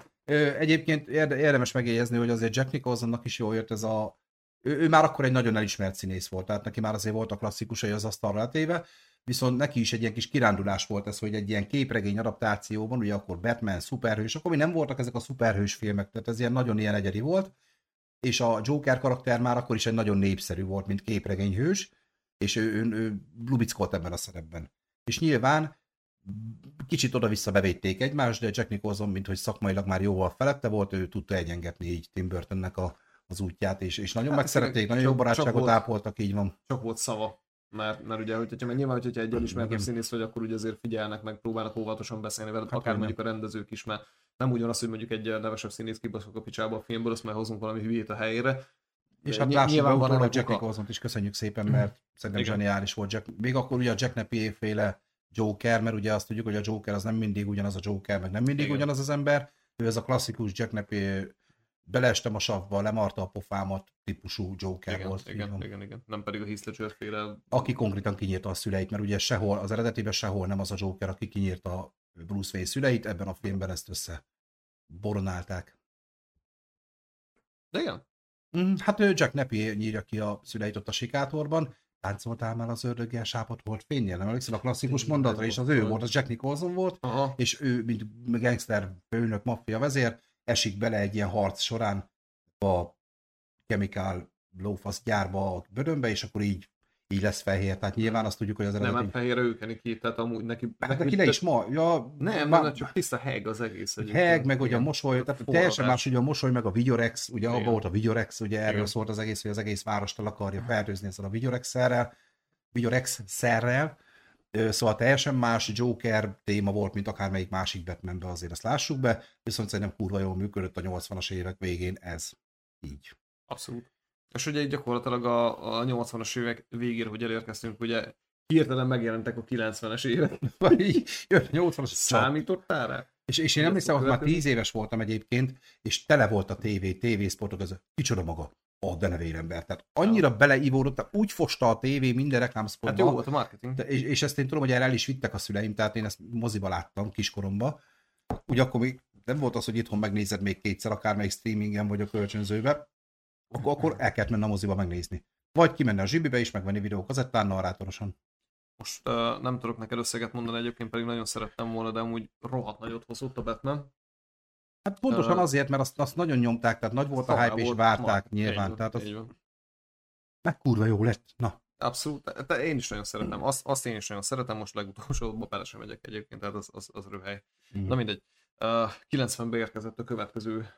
egyébként érdemes megjegyezni, hogy azért Jack Nicholsonnak is jól jött ez a... Ő, ő már akkor egy nagyon elismert színész volt, tehát neki már azért volt a klasszikusai az asztalra letéve, viszont neki is egy ilyen kis kirándulás volt ez, hogy egy ilyen képregény adaptációban, ugye akkor Batman, szuperhős, akkor mi nem voltak ezek a szuperhős filmek, tehát ez ilyen nagyon ilyen egyedi volt, és a Joker karakter már akkor is egy nagyon népszerű volt, mint képregényhős, és ő, ő, ő lubickolt ebben a szerepben. És nyilván kicsit oda-vissza bevédték egymást, de Jack Nicholson, mint hogy szakmailag már jóval felette volt, ő tudta egyengetni így Tim Burtonnek a, az útját, és, és nagyon hát megszerették, nagyon jó barátságot volt, ápoltak, így van. Csak volt szava. Mert, mert ugye, hogyha, mert nyilván, hogyha egy elismertebb színész vagy, akkor ugye azért figyelnek meg, próbálnak óvatosan beszélni veled, hát akár mondjuk a rendezők is, mert nem ugyanaz, hogy mondjuk egy nevesebb színész kibaszok a picsába a filmből, azt már hozunk valami hülyét a helyére. És hát lássuk be utólag Jack nicholson is köszönjük szépen, mert szerintem Igen. zseniális volt Jack. Még akkor ugye a Jack Napier féle Joker, mert ugye azt tudjuk, hogy a Joker az nem mindig ugyanaz a Joker, meg nem mindig Igen. ugyanaz az ember. Ő ez a klasszikus Jack Napier beleestem a savba, lemarta a pofámat típusú Joker igen, volt. Igen, igen, igen, igen, nem pedig a Heath Ledger féle... Aki konkrétan kinyírta a szüleit, mert ugye sehol, az eredetiben sehol nem az a Joker, aki kinyírta a Bruce Wayne szüleit, ebben a filmben ezt össze boronálták. De igen. Mm, hát Jack Napier nyírja ki a szüleit ott a sikátorban, táncoltál már az ördöggel sápat volt fénynél, nem emlékszel? A klasszikus mondatra, és az ő volt, az Jack Nicholson volt, Aha. és ő, mint gangster főnök, maffia vezér, esik bele egy ilyen harc során a Chemical lófasz gyárba a bödönbe, és akkor így így lesz fehér, tehát nyilván azt tudjuk, hogy az eredeti... Nem, nem fehér ő ki, tehát amúgy neki... Hát neki, le is ma, ja... Nem, ma, nem, csak tiszta heg az egész. Heg, meg ugye a mosoly, tehát teljesen más, ugye a mosoly, meg a Vigyorex, ugye abban volt a Vigyorex, ugye erről Igen. szólt az egész, hogy az egész várost el akarja fertőzni ezzel a Vigyorex-szerrel, Vigyorex-szerrel, Szóval teljesen más Joker téma volt, mint akármelyik másik Batmanbe, azért azt lássuk be, viszont szerintem kurva jól működött a 80-as évek végén ez. Így. Abszolút. És ugye gyakorlatilag a, a 80-as évek végére, hogy elérkeztünk, ugye hirtelen megjelentek a 90-es évek. Vagy jött 80-as. Számítottál rá? És, és én emlékszem, hogy már 10 éves voltam egyébként, és tele volt a tévé, tévészportok, az kicsoda maga a denevérember. Tehát annyira ja. beleívódott, úgy fosta a tévé minden reklámszpotba. Hát jó volt a marketing. És, és ezt én tudom, hogy erre el is vittek a szüleim, tehát én ezt moziba láttam kiskoromba. Úgy akkor még nem volt az, hogy itthon megnézed még kétszer, akármelyik streamingen vagy a kölcsönzőbe, akkor, el kellett menni a moziba megnézni. Vagy kimenni a zsibibe is, megvenni videókazettán narrátorosan. Most uh, nem tudok neked összeget mondani, egyébként pedig nagyon szerettem volna, de amúgy rohadt nagyot hozott a Batman. Hát pontosan uh, azért, mert azt, azt nagyon nyomták, tehát nagy volt a hype, és várták ma. nyilván. Van, tehát az... Meg kurva jó lett. Na. Abszolút, de én is nagyon szeretem. Azt, azt én is nagyon szeretem, most legutolsóban bele sem megyek egyébként, tehát az, az, az röhely. Mm. Na mindegy. Uh, 90-ben érkezett a következő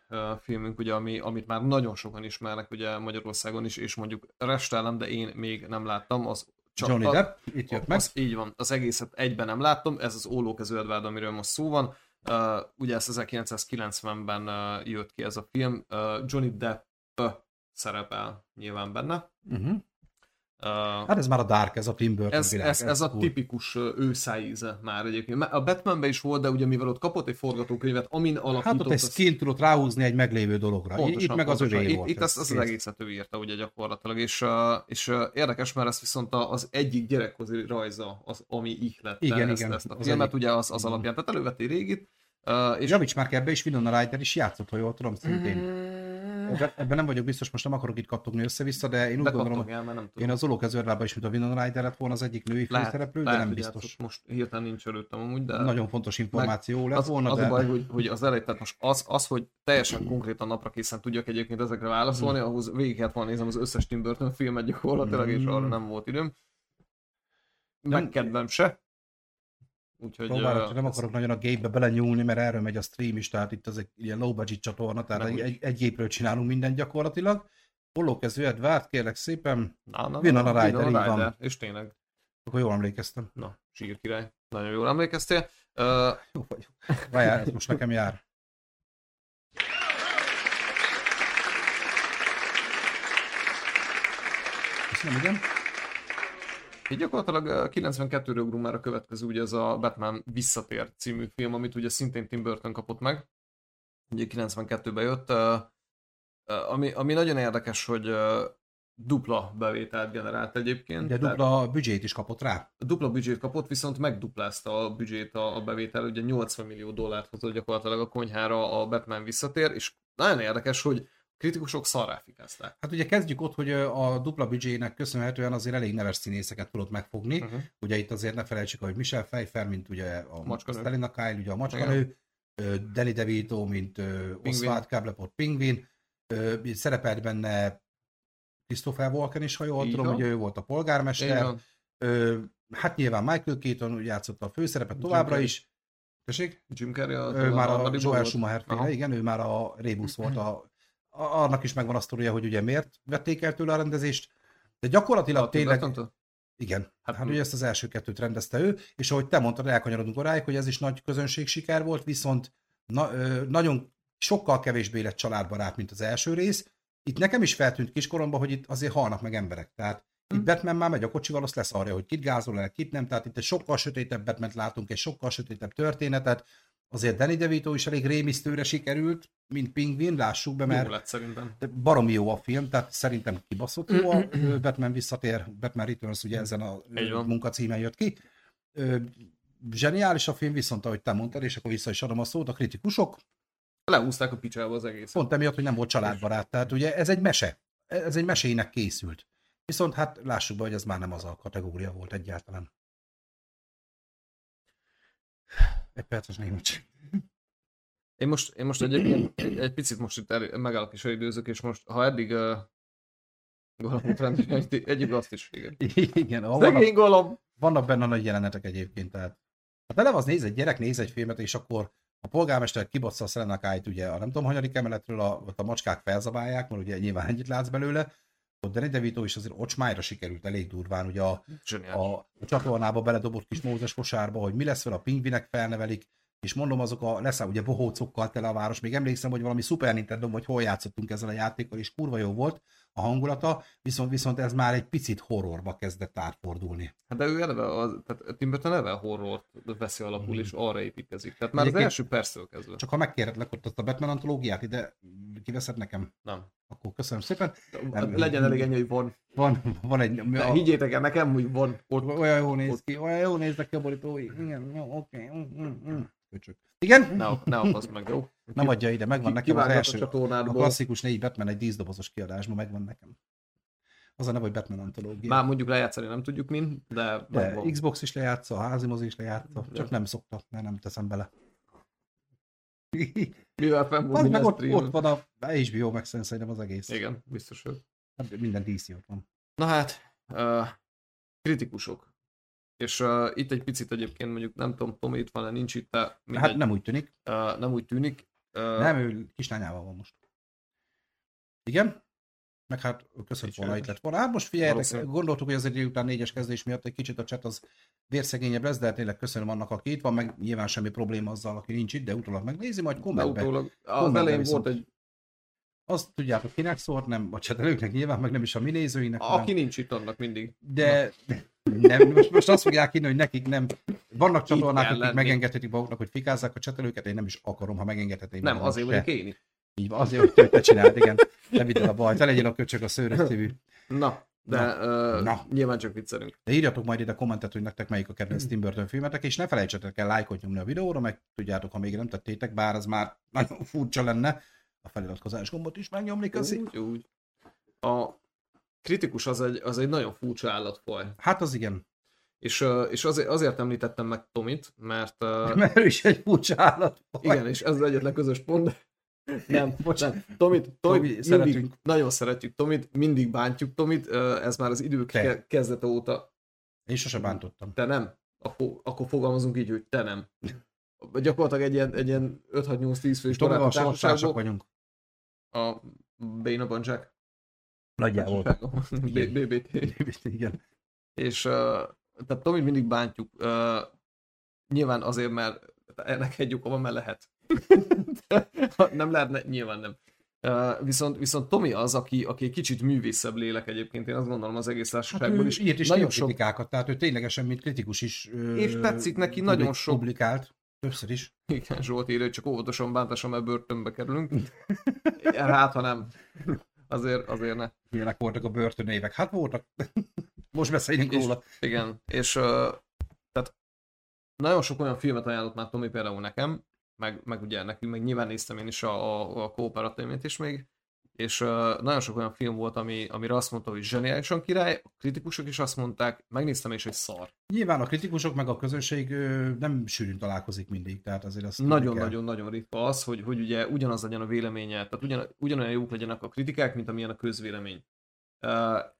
filmünk, ugye, ami, amit már nagyon sokan ismernek ugye Magyarországon is, és mondjuk restelem, de én még nem láttam, az csak Johnny Depp, itt jött meg. Az, így van, az egészet egyben nem láttam, ez az Ólókező Edvard, amiről most szó van. Uh, ugye ez 1990-ben uh, jött ki ez a film, uh, Johnny Depp szerepel nyilván benne. Uh-huh. Uh, hát ez már a Dark, ez a Tim Burton ez, világ. Ez, ez, ez a tipikus őszájíze már egyébként. A Batmanben is volt, de ugye mivel ott kapott egy forgatókönyvet, amin alapított... Hát ott egy skin tudott ráhúzni egy meglévő dologra. Pontosan, itt meg pontosan. az övé volt. Itt ezt, az, az egészet ő írta ugye gyakorlatilag, és, és érdekes, mert ez viszont az egyik gyerekkozi rajza, az, ami ihlette igen, ezt, igen. ezt a filmet, ugye az, az alapján. Tehát elővett egy régit, Uh, és Javics már ebbe is Winona Ryder is játszott, ha jól tudom, szintén. Mm. Ebben nem vagyok biztos, most nem akarok itt kattogni össze-vissza, de én úgy de gondolom, el, nem tudom. én az Olókezőrvában is, mint a Winona Ryder lett volna az egyik női főszereplő, de nem biztos. Most hirtelen nincs előttem amúgy, de... Nagyon fontos információ lett az, volna, az de... a baj, hogy, hogy az elejét, tehát most az, az, hogy teljesen konkrétan napra készen tudjak egyébként ezekre válaszolni, mm. ahhoz végig kellett volna nézem az összes Tim Burton filmet gyakorlatilag, mm. és arra nem volt időm. Megkedvem se. Úgyhogy, Próbálok, uh, nem akarok nagyon a gépbe belenyúlni, mert erről megy a stream is, tehát itt az egy ilyen low budget csatorna, tehát egy, egy, egy gépről csinálunk mindent gyakorlatilag. Hollókező Edvard, kérlek szépen. Na, na, Winona na, Rider, van. És tényleg. Akkor jól emlékeztem. Na, sír király. Nagyon jól emlékeztél. Uh... Jó vagyok. Várjál, ez most nekem jár. Köszönöm, igen. Így gyakorlatilag 92-ről ugrunk már a következő, ugye ez a Batman Visszatér című film, amit ugye szintén Tim Burton kapott meg. Ugye 92-ben jött. Ami, ami nagyon érdekes, hogy dupla bevételt generált egyébként. De dupla tehát, büdzsét is kapott rá. Dupla büdzsét kapott, viszont megduplázta a büdzsét a, a bevétel, ugye 80 millió dollárt hozott gyakorlatilag a konyhára a Batman visszatér, és nagyon érdekes, hogy kritikusok szarráfikázták. Hát ugye kezdjük ott, hogy a dupla büdzsének köszönhetően azért elég neves színészeket tudott megfogni. Uh-huh. Ugye itt azért ne felejtsük, hogy Michel Pfeiffer, mint ugye a Macskanő. Stelina Kyle, ugye a macskanő, ö, Danny DeVito, mint ö, Oswald Cobblepot Pingvin, szerepelt benne Christopher Walken is, ha jól tudom, ugye ő volt a polgármester. hát nyilván Michael Keaton játszotta a főszerepet továbbra is. Tessék? Jim Carrey a, Ő már a harmadik Joel? Schumacher féle, igen, ő már a Rebus volt. A, a, annak is megvan a sztoria, hogy ugye miért vették el tőle a rendezést. De gyakorlatilag A tényleg, Tim Burton-től? igen, Hát, hát, ugye ezt az első kettőt rendezte ő, és ahogy te mondtad, elkanyarodunk oráig, hogy ez is nagy közönség siker volt, viszont na, ö, nagyon sokkal kevésbé lett családbarát, mint az első rész. Itt nekem is feltűnt kiskoromban, hogy itt azért halnak meg emberek. Tehát itt Hm. Batman már megy a kocsival, azt leszarja, hogy kit gázol el, kit nem. Tehát itt egy sokkal sötétebb batman látunk, egy sokkal sötétebb történetet. Azért Danny DeVito is elég rémisztőre sikerült, mint Pingvin, lássuk be, Jó mert lett szerintem. de baromi jó a film, tehát szerintem kibaszott jó a Batman visszatér, Batman Returns ugye ezen a munkacímen jött ki. Zseniális a film, viszont ahogy te mondtad, és akkor vissza is adom a szót, a kritikusok Lehúzták a picsába az egész. pont emiatt, hogy nem volt családbarát. Tehát ugye ez egy mese. Ez egy mesének készült. Viszont hát lássuk be, hogy ez már nem az a kategória volt egyáltalán. Egy perces némítség. Én most, én most egyébként egy, egy picit most itt el, megállok is időzök, és most, ha eddig uh, Gollumot rendben, egy, egyéb azt is, igen. Igen, ahol vannak, Gollum! vannak benne nagy jelenetek egyébként. Tehát. Hát eleve az néz egy gyerek, néz egy filmet, és akkor a polgármester kibassza a Szelenakáit, ugye a nem tudom, hanyadik emeletről a, ott a macskák felzabálják, mert ugye nyilván ennyit látsz belőle. Danny DeVito is azért ocsmájra sikerült elég durván, ugye a, Zseniális. a, a csatornába beledobott kis mózes kosárba, hogy mi lesz vele, a pingvinek felnevelik, és mondom, azok a lesz ugye bohócokkal tele a város. Még emlékszem, hogy valami Super Nintendo, hogy hol játszottunk ezzel a játékkal, és kurva jó volt a hangulata, viszont, viszont ez már egy picit horrorba kezdett átfordulni. Hát de ő eleve, az, tehát Tim Burton eleve horrort veszi alapul, Mhm. és arra építkezik. Tehát már az Egyébként- első perctől kezdve. Csak ha megkérhetlek ott azt a Batman antológiát, ide kiveszed nekem, Nem. akkor köszönöm szépen. Nem. Legyen elég ennyi, hogy van. Van, van egy... De a- higgyétek el nekem, hogy van. Ott, olyan jó néz ki, olyan jó néznek ki a borítói. Igen, jó, oké. mm, mm, mm. Köcsög. Igen? ne, ne apasz meg, jó? Nem adja ide, megvan nekem az első. a A klasszikus négy Batman egy díszdobozos kiadásban megvan nekem. Az a neve, hogy Batman antológia. Már mondjuk lejátszani nem tudjuk mind, de, De. Xbox is lejátsza, a házi mozi is lejátsza, De. csak nem szokta, mert nem teszem bele. Mivel Az volt meg ott, ott van a HBO Max szerintem az egész. Igen, biztos, hogy. Minden DC ott van. Na hát, uh, kritikusok. És uh, itt egy picit egyébként mondjuk, nem tudom, Tomi itt van-e, nincs itt, de mindegy, Hát nem úgy tűnik. uh, nem úgy tűnik. Uh, Nem, ő kislányával van most. Igen? Meg hát köszönöm volna, itt lett volna. Hát most figyeljetek, gondoltuk, hogy az egy után négyes kezdés miatt egy kicsit a chat az vérszegényebb lesz, de hát tényleg köszönöm annak, aki itt van, meg nyilván semmi probléma azzal, aki nincs itt, de utólag megnézi, majd kommentbe. utólag, az elején viszont. volt egy, Azt tudjátok, kinek szólt, nem a csetelőknek nyilván, meg nem is a mi nézőinek, hanem- aki nincs itt, annak mindig. de nem, most, most azt fogják írni, hogy nekik nem. Vannak csatornák, akik lenni. megengedhetik maguknak, hogy fikázzák a csetelőket, én nem is akarom, ha megengedhetném. Nem, azért vagyok én itt. Így van, azért, hogy te csináld, igen. Ne vidd el a bajt, te legyél a köcsög a szőrös szívű. Na, de Na. uh, Na. nyilván csak viccelünk. De írjatok majd ide kommentet, hogy nektek melyik a kedvenc Tim Burton filmetek, és ne felejtsetek el lájkot nyomni a videóra, meg tudjátok, ha még nem tettétek, bár ez már nagyon furcsa lenne, a feliratkozás gombot is megnyomni, köszi. Úgy, úgy. A kritikus az egy, az egy nagyon furcsa állatfaj. Hát az igen, És, és azért, azért említettem meg Tomit, mert mert ő is egy furcsa állat. igen, és ez az egyetlen közös pont. Nem, nem. Tomit, Tomit Tomi, mindig, szeretünk. nagyon szeretjük Tomit, mindig bántjuk Tomit, ez már az idők Te. ke- kezdete óta. Én sose bántottam. Te nem? Akkor, akkor fogalmazunk így, hogy te nem. Gyakorlatilag egy ilyen, egy ilyen 5-6-8-10 fős Tomival baráti társaságból vagyunk. a Bancsák Nagyjából. B- BBT. Igen. És uh, tehát Tomit mindig bántjuk. Uh, nyilván azért, mert ennek egy oka van, mert lehet. nem lehetne, nyilván nem. Uh, viszont, viszont Tomi az, aki, aki egy kicsit művészebb lélek egyébként, én azt gondolom az egész Hát társaságból ő is. írt is nagyon sok, kritikákat, tehát ő ténylegesen, mint kritikus is És tetszik neki publik- nagyon sok- publikált. Többször is. igen, Zsolt írja, hogy csak óvatosan bántásom, mert börtönbe kerülünk. Hát, ha nem. Azért, azért ne. Milyenek voltak a börtönévek? Hát voltak. Most beszéljünk És- róla. Igen, és uh, tehát nagyon sok olyan filmet ajánlott már Tomi például nekem, meg, meg ugye nekünk, meg nyilván néztem én is a, a, a is még. És uh, nagyon sok olyan film volt, ami, amire azt mondta, hogy zseniálisan király, a kritikusok is azt mondták, megnéztem és egy szar. Nyilván a kritikusok meg a közönség ö, nem sűrűn találkozik mindig, tehát azért azt Nagyon-nagyon-nagyon ritka az, hogy, hogy ugye ugyanaz legyen a véleménye, tehát ugyan, ugyanolyan jók legyenek a kritikák, mint amilyen a közvélemény.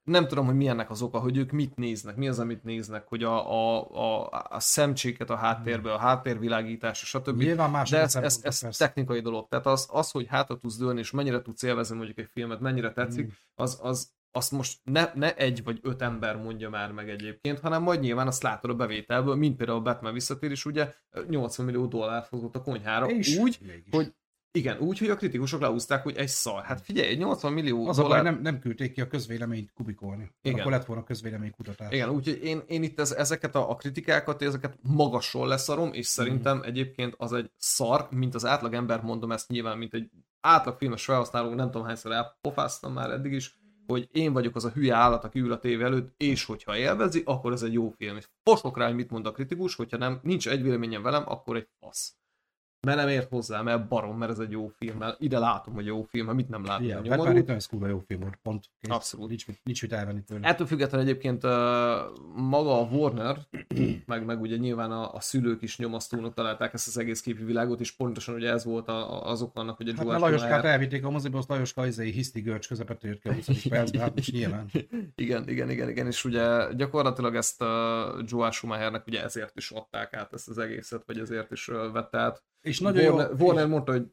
Nem tudom, hogy milyennek az oka, hogy ők mit néznek, mi az, amit néznek, hogy a, a, a, a szemcséket a háttérbe, a háttérvilágítás, stb. Nyilván más De ez, ez, ez technikai dolog. Tehát az, az, hogy hátra tudsz dőlni, és mennyire tudsz élvezni mondjuk egy filmet, mennyire tetszik, Mm. az, az azt most ne, ne egy vagy öt ember mondja már meg egyébként, hanem majd nyilván azt látod a bevételből, mint például a Batman visszatérés, ugye 80 millió dollár hozott a konyhára, És úgy, mégis. hogy igen, úgy, hogy a kritikusok leúzták, hogy egy szar. Hát figyelj, egy 80 millió Az dollár... nem, nem küldték ki a közvéleményt kubikolni. Igen. Igen. Akkor lett volna közvéleménykutatás. Igen, úgyhogy én, én itt ez, ezeket a, a kritikákat, ezeket magasról leszarom, és szerintem Mhm. egyébként az egy szar, mint az átlag ember, mondom ezt nyilván, mint egy átlag filmes felhasználó, nem tudom hányszor elpofáztam már eddig is, hogy én vagyok az a hülye állat, aki ül a tévé előtt, és hogyha élvezi, akkor ez egy jó film. És fosok rá, hogy mit mond a kritikus, hogyha nem, nincs egy véleményem velem, akkor egy fasz. Mert nem ért hozzá, mert barom, mert ez egy jó film, mert ide látom, hogy jó film, mert mit nem látom. Igen, nyomorult. Returns kurva jó film volt, pont. Kész. Abszolút. Nincs, mit- nincs mit elvenni tőle. Ettől függetlenül egyébként uh, maga a Warner, meg, meg ugye nyilván a, a szülők is nyomasztónak találták ezt az egész képi világot, és pontosan ugye ez volt a, a, azok annak, hogy a Hát mert Lajoskát elvitték a moziba, azt Lajoska izé hiszti görcs közepette jött ki a 20. percben, hát most nyilván. Igen, igen, igen, igen, és ugye gyakorlatilag ezt a Joel Schumachernek ugye ezért is adták át ezt az egészet, vagy ezért is ö, vette át. És nagyon Warner, jó, Warner mondta, hogy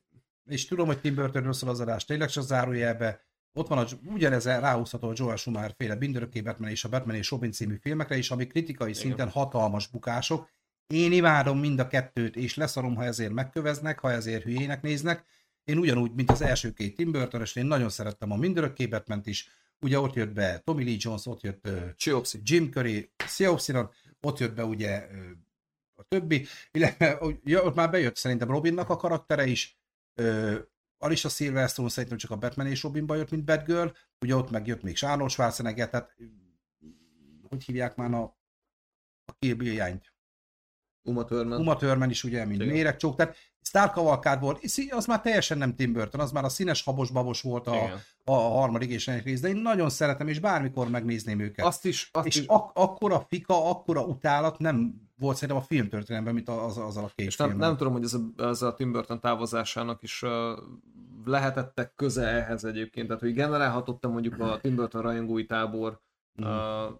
és tudom, hogy Tim Burtonről szól az adás, tényleg csak zárójelbe, ott van a, ugyanez ráhúzható a Joel Schumacher féle Bindörökké Batman és a Batman és Robin című filmekre is, ami kritikai Igen. szinten hatalmas bukások. Én imádom mind a kettőt, és leszarom, ha ezért megköveznek, ha ezért hülyének néznek. Én ugyanúgy, mint az első két Tim burton én nagyon szerettem a Mindörökké batman is. Ugye ott jött be Tommy Lee Jones, ott jött Csiopszi. Jim Curry, Seopsinon, ott jött be ugye a többi, illetve ja, ott már bejött szerintem Robinnak a karaktere is, ö, Alicia Silverstone szerintem csak a Batman és Robinba jött, mint Batgirl, ugye ott meg jött még Arnold Schwarzenegger, tehát hogy hívják már a, a Kill Bill? Uma Thurman. Uma Thurman is ugye, mint méregcsók, tehát Star Cavalcade volt, az már teljesen nem Tim Burton, az már a színes habos-babos volt a, Igen. a harmadik és negyedik rész, de én nagyon szeretem, és bármikor megnézném őket. Azt is, azt és is, ak- akkora fika, akkora utálat nem volt szerintem a filmtörténelemben, mint az, azzal a két és nem, nem tudom, hogy ez a, ez a Tim Burton távozásának is uh, lehetettek köze ehhez egyébként, tehát hogy generálhatott mondjuk a Tim Burton rajongói tábor Mm. uh,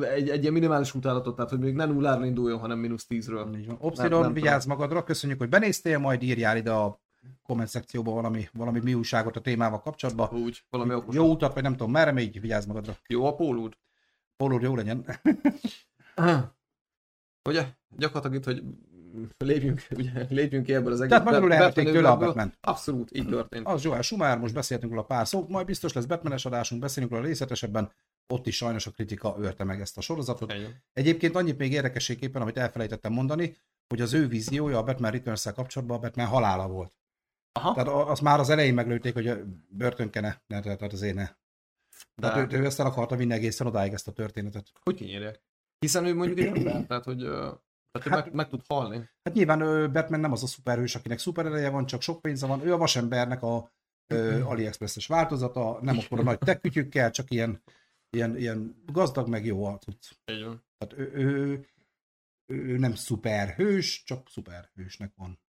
egy, egy ilyen minimális utálatot, tehát hogy még nem nulláról induljon, hanem mínusz tízről. Obszidon, vigyázz magadra, köszönjük, hogy benéztél, majd írjál ide a komment szekcióba valami, valami mi újságot a témával kapcsolatban. Úgy, valami okos. Jó utat, vagy nem tudom, merre még, vigyázz magadra. Jó a pólód? Pólód jó legyen. Ugye? Gyakorlatilag itt, hogy lépjünk, ugye, lépjünk ki ebből az egész Tehát magyarul elvették tőle a Batman. Abszolút, így történt. Az Joel Schumacher, most beszéltünk róla pár szót, majd biztos lesz Batmanes adásunk, beszélünk róla részletesebben, ott is sajnos a kritika őrte meg ezt a sorozatot. Ennyi. Egyébként annyit még érdekességképpen, amit elfelejtettem mondani, hogy az ő víziója a Batman returns kapcsolatban a Batman halála volt. Aha, Tehát azt már az elején meglőtték, hogy börtönkene, ne, tehát azért ne. de Tehát ő, ő ezt el akarta vinni egészen odáig ezt a történetet. hogy kinyírják? Hiszen ő mondjuk egy ember, tehát hogy, tehát, Hát- meg, meg tud halni. Hát nyilván ő, Batman nem az a szuperhős, akinek szuperereje van, csak sok pénze van. Ő a vasembernek a ö, AliExpress-es változata, nem akkor a nagy tekkütyükkel, csak ilyen, ilyen, ilyen gazdag, meg jó van. Tehát ő, ő, ő, nem szuperhős, csak szuperhősnek van.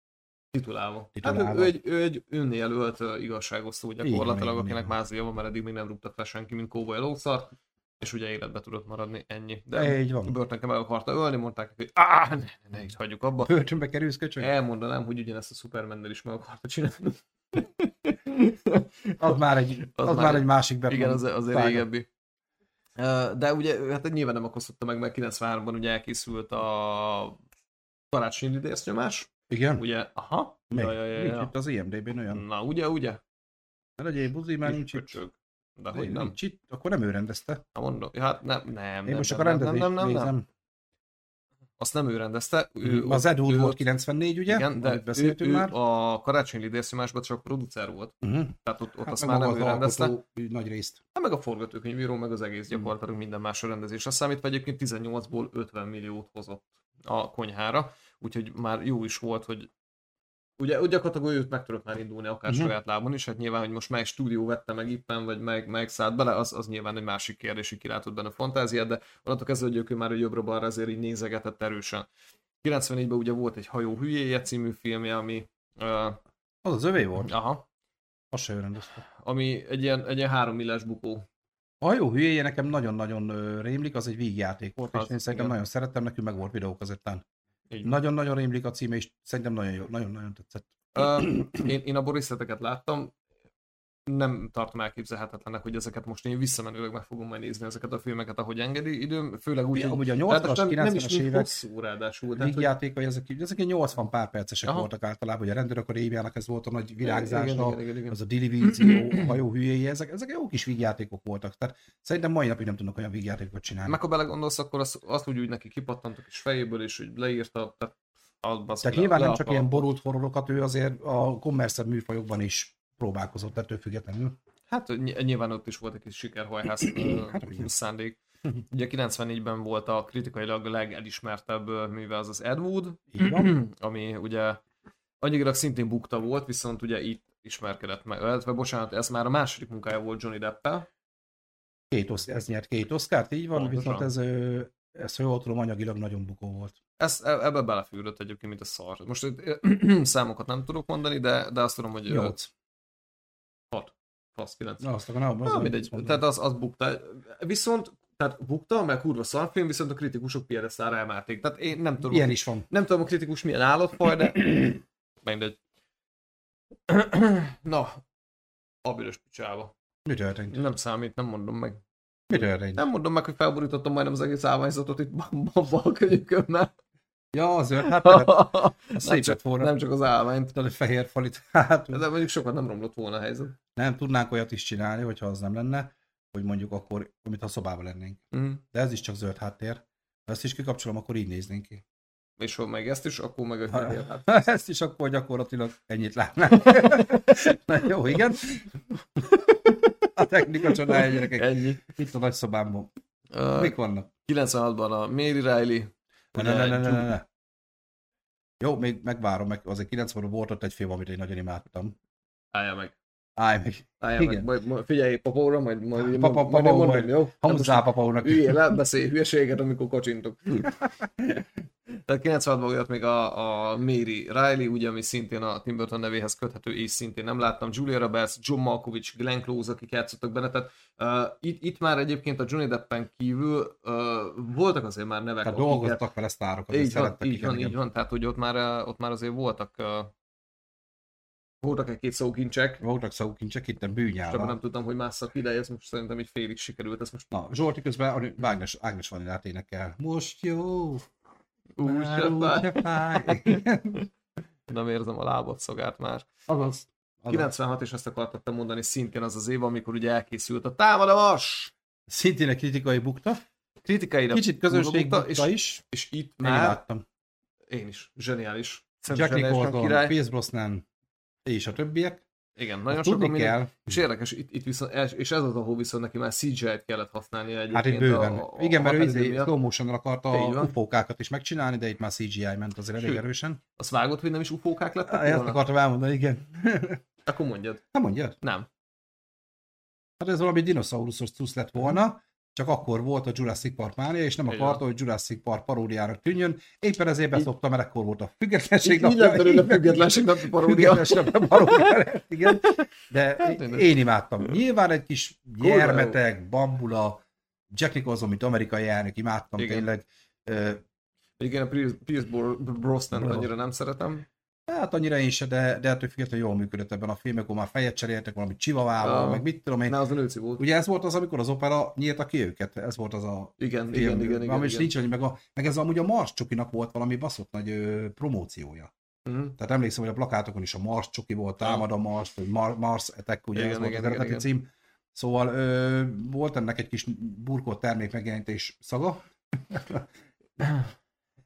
Titulálva. Hát Titulálva. ő, ő, egy, ő egy önjelölt ö, igazságosztó gyakorlatilag, van, akinek mázlia van, mert eddig még nem rúgtak fel senki, mint kóboly lószart, és ugye életbe tudott maradni, ennyi. De Így van. Börtönke meg akarta ölni, mondták hogy áh, ne, ne, ne, itt hagyjuk abba. Börtönbe kerülsz, köcsög? Elmondanám, hogy ugyanezt a Superman-nel is meg akarta csinálni. Az már egy, Az az, már már egy- egy másik Batman. Igen, az, az egy szága. régebbi. De ugye, hát nyilván nem okozta meg, mert 93-ban ugye elkészült a karácsonyi idéznyomás. Igen? Ugye, aha. Még? Ja, ja, ja, Nincs ja. itt az IMDB-n olyan. Na, ugye, ugye? Ne legyél buzi, mert nincs itt. De hogy nem? Nincs itt, akkor nem ő rendezte. Na mondom, hát nem, nem, Én nem, most csak nem, a nem, nem, rendezést nem, nem, nem. nézem. Azt nem ő rendezte. Ő, Az Ed Wood volt 94, ugye? Igen, de ő, ő már. a karácsonyi idéznyomásban csak producer volt. Uh-huh. Tehát ott, ott Hát azt már nem ő rendezte. nagy részt. Hát meg a forgatókönyvíró, meg az egész Hmm. gyakorlatilag minden más a rendezés. Azt számítva egyébként 18-ból 50 milliót hozott a konyhára, úgyhogy már jó is volt, hogy ugye, ugye gyakorlatilag őt meg tudok már indulni, akár uh-huh. saját lábon is, hát nyilván, hogy most melyik stúdió vette meg éppen, vagy meg, meg szállt bele, az, az nyilván egy másik kérdés, hogy kilátod benne a fantáziát, de onnantól kezdve, hogy ő már jobbra-balra azért így nézegetett erősen. 94-ben ugye volt egy Hajó hülyéje című filmje, ami, uh, Az az övé volt? aha, Az se rendezte. ami egy ilyen, egy ilyen három millás bukó. A jó hülyéje nekem nagyon-nagyon rémlik, az egy vígjáték volt, Az, és én szerintem igen. nagyon szerettem, nekünk meg volt videókazettán. Így van. Nagyon-nagyon rémlik a címe, és szerintem nagyon jó, nagyon-nagyon tetszett. Ö, én, én abból részleteket láttam, nem tartom elképzelhetetlenek, hogy ezeket most én visszamenőleg meg fogom majd nézni ezeket a filmeket, ahogy engedi időm, főleg úgy, hogy a ráadásul 80-as, nem, nem is 90-es még évek hosszú ráadásul. Tehát, hogy, ezek, ezek ilyen 80 pár percesek Aha. voltak általában, hogy a rendőrök a révjának ez volt a nagy virágzása, az a Dilivízió, a hajó hülyéje, ezek, ezek jó kis vígjátékok voltak. Tehát szerintem mai napig nem tudnak olyan vígjátékokat csinálni. Meg ha belegondolsz, akkor azt, azt úgy, úgy neki kipattantok is fejéből, és hogy leírta, tehát az, Tehát le- nyilván nem csak ilyen borult horrorokat, ő azért a kommerszebb műfajokban is próbálkozott ettől függetlenül. Hát ny- nyilván ott is volt egy kis sikerhajház Hát szándék. Ugye 94-ben volt a kritikailag legelismertebb műve az az Ed Wood, ami ugye anyagilag szintén bukta volt, viszont ugye itt ismerkedett meg, illetve bocsánat, ez már a második munkája volt Johnny Deppel. Két osz, ez nyert két oszkárt, így van, Pontosan. viszont ez, ez, ha jól tudom, anyagilag nagyon bukó volt. Ez, e- ebbe belefűrött egyébként, mint a szar. Most számokat nem tudok mondani, de, de azt tudom, hogy 8. 6. Fasz, 9. Na, azt akarom, az Na, mindegy. mondom. Tehát az, az bukta. Viszont, tehát bukta, mert kurva szarfilm, viszont a kritikusok piedesztára emelték. Tehát én nem tudom, Ilyen is van. nem tudom a kritikus milyen állatfaj, de mindegy. Na, a büdös picsába. Mi történt? Nem számít, nem mondom meg. Mi történt? Nem mondom meg, hogy felborítottam majdnem az egész állványzatot itt balkönyökömmel. Ja, azért, hát szép csak, lett volna. nem csak az állványt. Tudod, egy fehér falit. Hát, De mondjuk sokat nem romlott volna a helyzet. nem tudnánk olyat is csinálni, hogyha az nem lenne, hogy mondjuk akkor, amit ha szobában lennénk. Mm. De ez is csak zöld háttér. Ha ezt is kikapcsolom, akkor így néznénk ki. És ha meg ezt is, akkor meg a fehér hát. ezt is akkor gyakorlatilag ennyit látnánk. Na jó, igen. A technika csodája, gyerekek. Ennyi. Itt a nagy szobámban. Uh, Mik vannak? 96-ban a Mary Riley. Ne, ugye ne, ne, ne, ne, Judy- ne. Jó, még megvárom, meg azért 90 volt ott egy film, amit én nagyon imádtam. Álljál meg. Állj meg. Igen. meg. Majd, majd figyelj papóra, majd, majd, Papa- majd, papa mondom, majd. jó? Hozzá papa úrnak. Üljél le, beszélj hülyeséget, amikor kocsintok. Tehát 96-ban volt még a, a Mary Riley, ugye, ami szintén a Tim Burton nevéhez köthető, és szintén nem láttam. Julia Roberts, John Malkovich, Glenn Close, akik játszottak benne. Tehát uh, itt, itt, már egyébként a Johnny Deppen kívül uh, voltak azért már nevek, Tehát akiket- dolgoztak vele sztárok, azért így van, így van, igen. így van, tehát hogy ott már, eh, ott már azért voltak uh, voltak egy-két szókincsek, Voltak szókincsek, itt a bűnyára. nem tudtam, hogy másszak ide, ez most szerintem így félig sikerült, ez most Na, Zsolti közben Ágnes, Ágnes Vanillát énekel. Most jó, úgy se fáj. Nem érzem a lábad szagát már. Azaz. azaz. 96, és ezt akartam mondani, szintén az az év, amikor ugye elkészült a támadás! Szintén egy kritikai bukta. Kritikaira Kicsit közönség bukta és, is. és itt Én már imádtam. én is, zseniális. Jack Nicholson. Pierce Brosnan és a többiek. Igen, Nagyon nagyon tudni minden, kell. És érdekes, itt, itt viszont, és ez az, ahol viszont neki már CGI-t kellett használni egyébként. Hát itt bőven. A, a, Igen, mert ő izé, slow motion akarta a ufókákat is megcsinálni, de itt már CGI ment azért elég Sőt. erősen. Azt vágod, hogy nem is ufókák lettek Ezt volna? akartam elmondani, igen. Akkor mondjad. Nem mondjad? Nem. Hát ez valami dinoszauruszos cusz lett volna, csak akkor volt a Jurassic Park mánia, és nem akarta, hogy Jurassic Park paródiának tűnjön. Éppen ezért beszopta, mert ekkor volt a függetlenség Így lett belőle függetlenség napi paródia. Paródia igen. De Hát, én- én imádtam. Nyilván egy kis gyermetek, bambula, Jack Nicholson, mint amerikai elnök, imádtam Igen. tényleg. Igen, a Pierce, Pierce Bro- Brosnan Bro. annyira nem szeretem. Hát annyira én se, de, de ettől függetlenül jól működött ebben a filmben, akkor már fejet cseréltek valami csivavával, Ah. meg mit tudom én. Ne, az a nőci volt. Ugye ez volt az, amikor az opera nyírta ki őket, ez volt az a Igen, film, igen, igen, igen. igen. nincs, hogy meg, a, meg ez amúgy a Mars Csokinak volt valami baszott nagy ö, promóciója. Mhm. Tehát emlékszem, hogy a plakátokon is a Mars Csoki volt, támad a Mars, vagy Mar- Mars Attack, ugye Igen, ez volt igen, az eredeti igen, cím. Szóval ö, volt ennek egy kis burkolt termék megjelenítés szaga.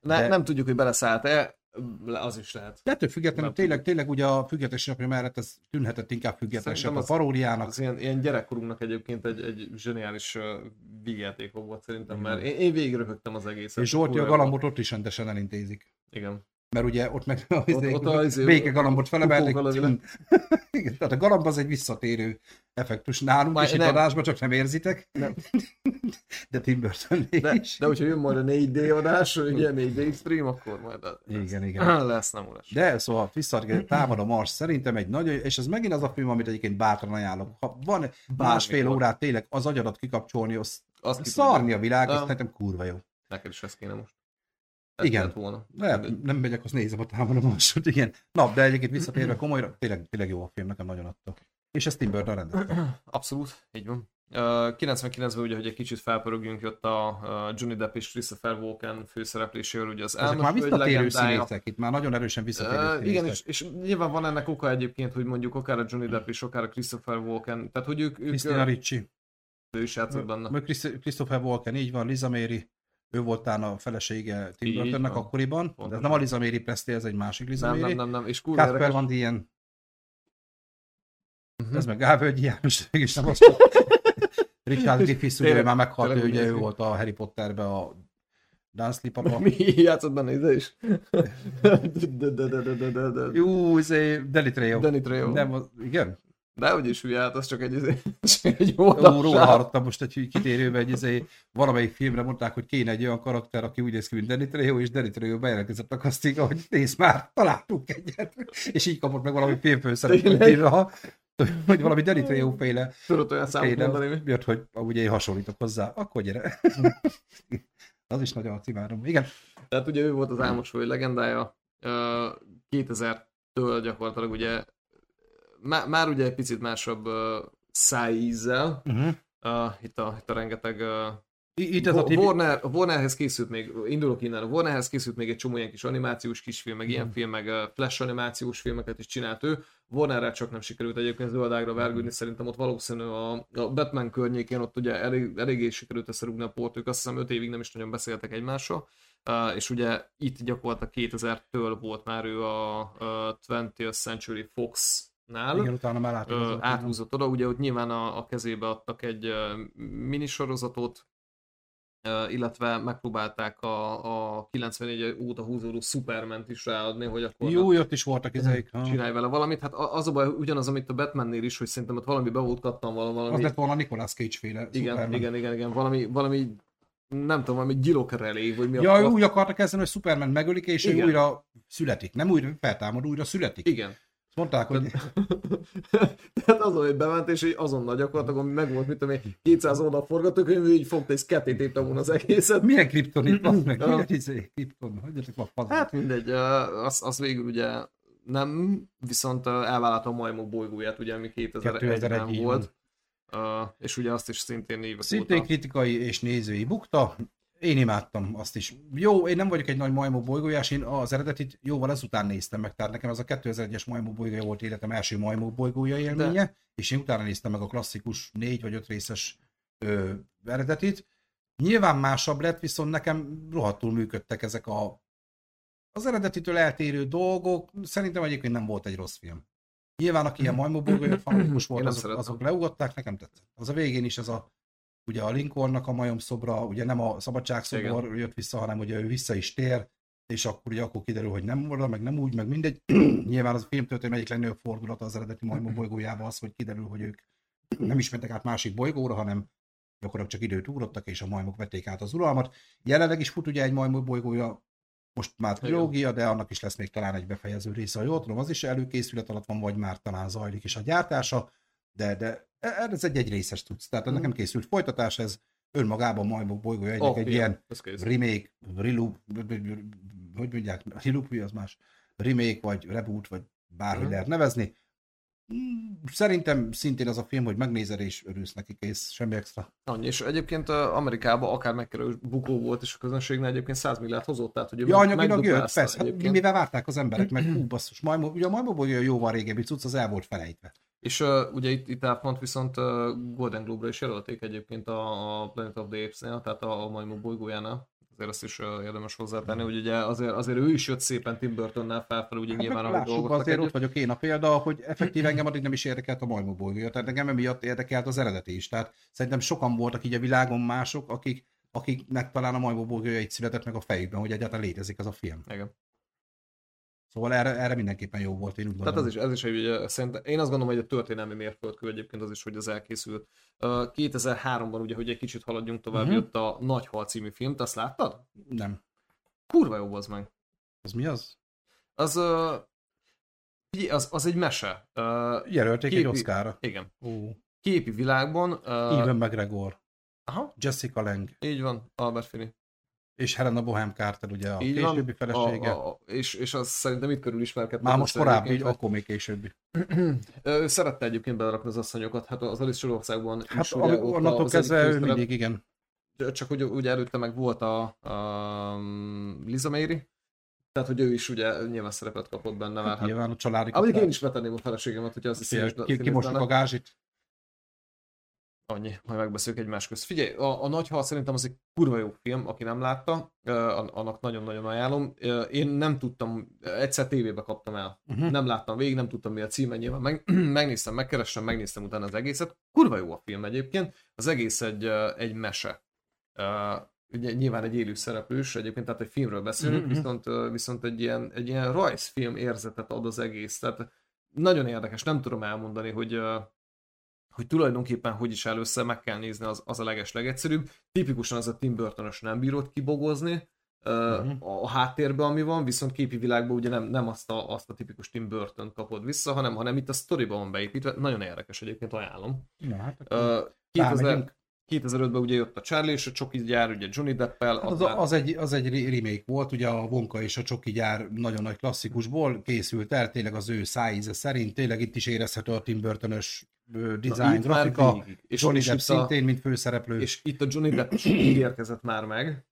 Ne, De- Nem tudjuk, hogy beleszállt-e, az is lehet. De ettől függetlenül tényleg, tényleg ugye a függetlenség napja mellett ez tűnhetett inkább függetlenebb Szerintem a paródiának. Az ilyen, ilyen gyerekkorunknak egyébként egy, egy zseniális uh, vígjáték volt szerintem, mert én, én végigröhögtem az egészet. És Zsolti a galambot ott is rendesen elintézik. Igen. Mert ugye ott meg a, Ott- ott izé- béke galambot Igen, tehát a galamb az egy visszatérő effektus nálunk, Már és itt nem. adásban csak nem érzitek. Nem. De Tim burton De, is. de hogyha jön majd a 4D adás, ugye 4D stream, akkor majd a... Igen, igen. lesz nem uras. De szóval visszatérve, támad a Mars szerintem egy nagyon, és ez megint az a film, amit egyébként bátran ajánlok. Ha van másfél Bármikor. órát tényleg az agyadat kikapcsolni, az Azt ki szarni a világ, az Nem. szerintem kurva jó. Neked is ez kéne most. Igen. kellett Volna. Nem, nem megyek, azt nézem a támadom marsot, igen. Na, de egyébként visszatérve komolyra, tényleg, tényleg jó a film, nekem nagyon adta. És ezt Tim Burton rendezte. Abszolút, így van. Uh, 99-ben ugye, hogy egy kicsit felpörögjünk, jött a uh, Johnny Depp és Christopher Walken főszereplésével, ugye az Ezek már visszatérő színészek, itt már nagyon erősen visszatérő Uh, igen, és, és nyilván van ennek oka egyébként, hogy mondjuk akár a Johnny Depp és akár a Christopher Walken, tehát hogy ők, ők Christina Ricci, ő is játszott benne. Christopher Walken, így van, Liza Mary, ő volt a felesége Tim Burtonnek van. akkoriban, de ez Pontosan. nem a Liza Mary Presley, ez egy másik Liza Nem, Mary. nem, nem, nem, és kurva érdekes. Van Dien, Mhm. ez meg Gávölgyi János, mégis nem azt Richard Griffiths, ugye ő már meghalt, ő, ugye ő volt a Harry Potterben a Dursley papa. Mi játszott benne ide is? Jó, izé, Danny Trejo. Danny Trejo. Nem, igen? De is hülye, hát az csak egy, izé- egy Ó, róla hallottam most egy kitérőben, egy izé, valamelyik filmre mondták, hogy kéne egy olyan karakter, aki úgy néz ki, mint Danny Trejo, és Danny Trejo bejelentkezett a castingra, hogy nézd már, találtunk egyet. És így kapott meg valami írva, hogy valami Danny Trejo féle Tudod olyan számot mondani, mi? jött, hogy amúgy én hasonlítok hozzá, akkor gyere. Az is nagyon cimárom. Igen. Tehát ugye ő volt az Álmos legendája. Ö, 2000-től gyakorlatilag ugye má, már ugye egy picit másabb uh, szájízzel. Uh-huh. Uh, itt, a, itt a rengeteg uh, Itt ez a tipi... Warner, Warnerhez készült még, indulok innen, a Warnerhez készült még egy csomó ilyen kis animációs kisfilm, meg ilyen film, meg uh, flash animációs filmeket is csinált ő. Warnerrel csak nem sikerült egyébként zöldágra vergődni, szerintem ott valószínű a, a Batman környékén ott ugye elég, eléggé sikerült összerúgni a port, ők azt hiszem 5 évig nem is nagyon beszéltek egymással. Uh, és ugye itt gyakorlatilag 2000-től volt már ő a, a 20th Century Fox-nál Igen, utána már ö, áthúzott oda, ugye ott nyilván a, a kezébe adtak egy ö, minisorozatot, ö, illetve megpróbálták a, a 94 óta húzódó Superman-t is ráadni, hogy akkor Jó, ott is voltak ezek. Csinálj vele valamit. Hát az a baj, ugyanaz, amit a Batmannél is, hogy szerintem ott valami be volt kattam valami. Az lett volna Nicolas Cage féle igen, Superman. igen, igen, igen, valami, valami nem tudom, valami gyilokrelé, vagy mi Ja, a ő úgy akarta kezdeni, hogy Superman megölik, és ő Igen. újra születik. Nem újra feltámad, újra születik. Igen. Azt mondták, hogy Tehát az, hogy bement, és így azonnal gyakorlatilag, ami megvolt, mit tudom én, 200 oldal forgatókönyv, így fogta, és ketté tépte volna az egészet. milyen kripton itt van meg? Milyen izé, kripton? Hagyjatok a fazon. Hát mindegy, az, az végül ugye nem, viszont ö, elvállalta a majmok bolygóját, ugye, ami 2001-ben 2001 így volt. Ö, és ugye azt is szintén évek Szintén kritikai és nézői bukta. Én imádtam azt is. Jó, én nem vagyok egy nagy majmok bolygójás, én az eredetit jóval ezután néztem meg, tehát nekem az a 2001-es majmok bolygója volt életem első majmok bolygója élménye, De. és én utána néztem meg a klasszikus négy vagy öt részes ö, eredetit. Nyilván másabb lett, viszont nekem rohadtul működtek ezek a az eredetitől eltérő dolgok. Szerintem egyébként nem volt egy rossz film. Nyilván, aki ilyen majmok bolygója fanatikus volt, azok, azok leugatták, nekem tetszett. Az a végén is ez a ugye a Lincolnnak a majom szobra, ugye nem a szabadságszobor Igen. jött vissza, hanem ugye ő vissza is tér, és akkor ugye akkor kiderül, hogy nem oda, meg nem úgy, meg mindegy. Nyilván az a filmtörténet egyik legnagyobb fordulata az eredeti majmok bolygójában az, hogy kiderül, hogy ők nem is mentek át másik bolygóra, hanem gyakorlatilag csak időt ugrottak, és a majmok vették át az uralmat. Jelenleg is fut ugye egy majmok bolygója, most már trilógia, de annak is lesz még talán egy befejező része, ha jól tudom, az is előkészület alatt van, vagy már talán zajlik is a gyártása, de, de ez egy egyrészes tudsz. Tehát ennek nem készült folytatás, ez önmagában majmok bolygója egyik Oh, egy igen, ilyen remake, reloop, hogy mondják, reloop, az más? Remake, vagy reboot, vagy bárhogy Mhm. lehet nevezni. Mm, Szerintem szintén az a film, hogy megnézed és örülsz neki, kész, semmi extra. Annyi, és egyébként Amerikában akár megkerül bukó volt, és a közönségnek egyébként 100 milliárd hozott, tehát hogy Ja, anyagilag jött, persze. Egyébként. mivel várták az emberek, meg hú, basszus, majmok, ugye a majmokból jön jóval régebbi cucc, az el volt felejtve. És uh, ugye itt, itt Elfont viszont uh, Golden Globe-ra is jelölték egyébként a, a Planet of the Apes-nél, tehát a, a majmok bolygójánál. Azért ezt is uh, érdemes hozzátenni, hogy ugye azért, azért ő is jött szépen Tim Burtonnál felfelé, ugye Hát nyilván, ahogy dolgoztak azért ott együtt. vagyok én a példa, hogy effektív engem addig nem is érdekelt a majmok bolygója, tehát engem emiatt érdekelt az eredeti is. Tehát szerintem sokan voltak így a világon mások, akik, akiknek talán a majmok bolygója így született meg a fejükben, hogy egyáltalán létezik az a film. Igen. Szóval erre, erre mindenképpen jó volt, én úgy Tehát ez is, ez is egy, szerintem, én azt gondolom, hogy a történelmi mérföldkő egyébként az is, hogy az elkészült. Uh, 2003-ban ugye, hogy egy kicsit haladjunk tovább, uh-huh. jött a Nagy Hal című film, te azt láttad? Nem. Kurva jó az meg. Az mi az? Az, uh, az, az egy mese. Uh, Jelölték Képi- egy Oscarra. igen. Ó. Képi világban. Uh, Ewan McGregor, Aha, Jessica Lange, így van, Albert Finney. És Helena Bohem Carter, ugye a Így van. későbbi felesége. A, a, és, és az szerintem itt körül ismerkedtek. Már most korábbi, így, akkor még későbbi. Szerette egyébként belerakni az asszonyokat, hát az Alice Sorországban Hát is, ott onnantól kezdve mindig, igen. Csak hogy ugye előtte meg volt a, a Liza Mary, tehát hogy ő is ugye nyilván szerepet kapott benne, mert Hát, hát, nyilván a családi Amíg én is betenném a feleségemet, hogyha az is színes, ki, ki mosok a gázsit. Annyi, majd megbeszéljük egymás közt. Figyelj, a, a Nagy Hal szerintem az egy kurva jó film, aki nem látta, an- annak nagyon-nagyon ajánlom. Én nem tudtam, egyszer tévébe kaptam el, Uh-huh. nem láttam végig, nem tudtam mi a címe, nyilván meg, megnéztem, megkerestem, megnéztem utána az egészet. Kurva jó a film egyébként, az egész egy, egy mese. Ugye, nyilván egy élő szereplős, egyébként tehát egy filmről beszélünk, Mhm. viszont, viszont egy ilyen, egy ilyen rajzfilm érzetet ad az egész. Tehát nagyon érdekes, nem tudom elmondani, hogy hogy tulajdonképpen hogy is először meg kell nézni, az, az a leges legegyszerűbb. Tipikusan az a Tim Burtonos nem bírót kibogozni uh-huh. A, háttérben, ami van, viszont képi világban ugye nem, nem azt, a, azt a tipikus Tim Burton kapod vissza, hanem, hanem itt a sztoriban van beépítve. Nagyon érdekes egyébként, ajánlom. Na, hát, Uh, akkor 2000, rámegyünk. 2005-ben ugye jött a Charlie és a Csoki gyár, ugye Johnny Deppel. Hát az, az, egy, az egy re- remake volt, ugye a Vonka és a Csoki gyár nagyon nagy klasszikusból készült el, tényleg az ő szájíze szerint, tényleg itt is érezhető a Tim Burton-ös ö, design, már grafika. És, Johnny Depp itt a- szintén, mint főszereplő. És itt a Johnny Depp is érkezett már meg,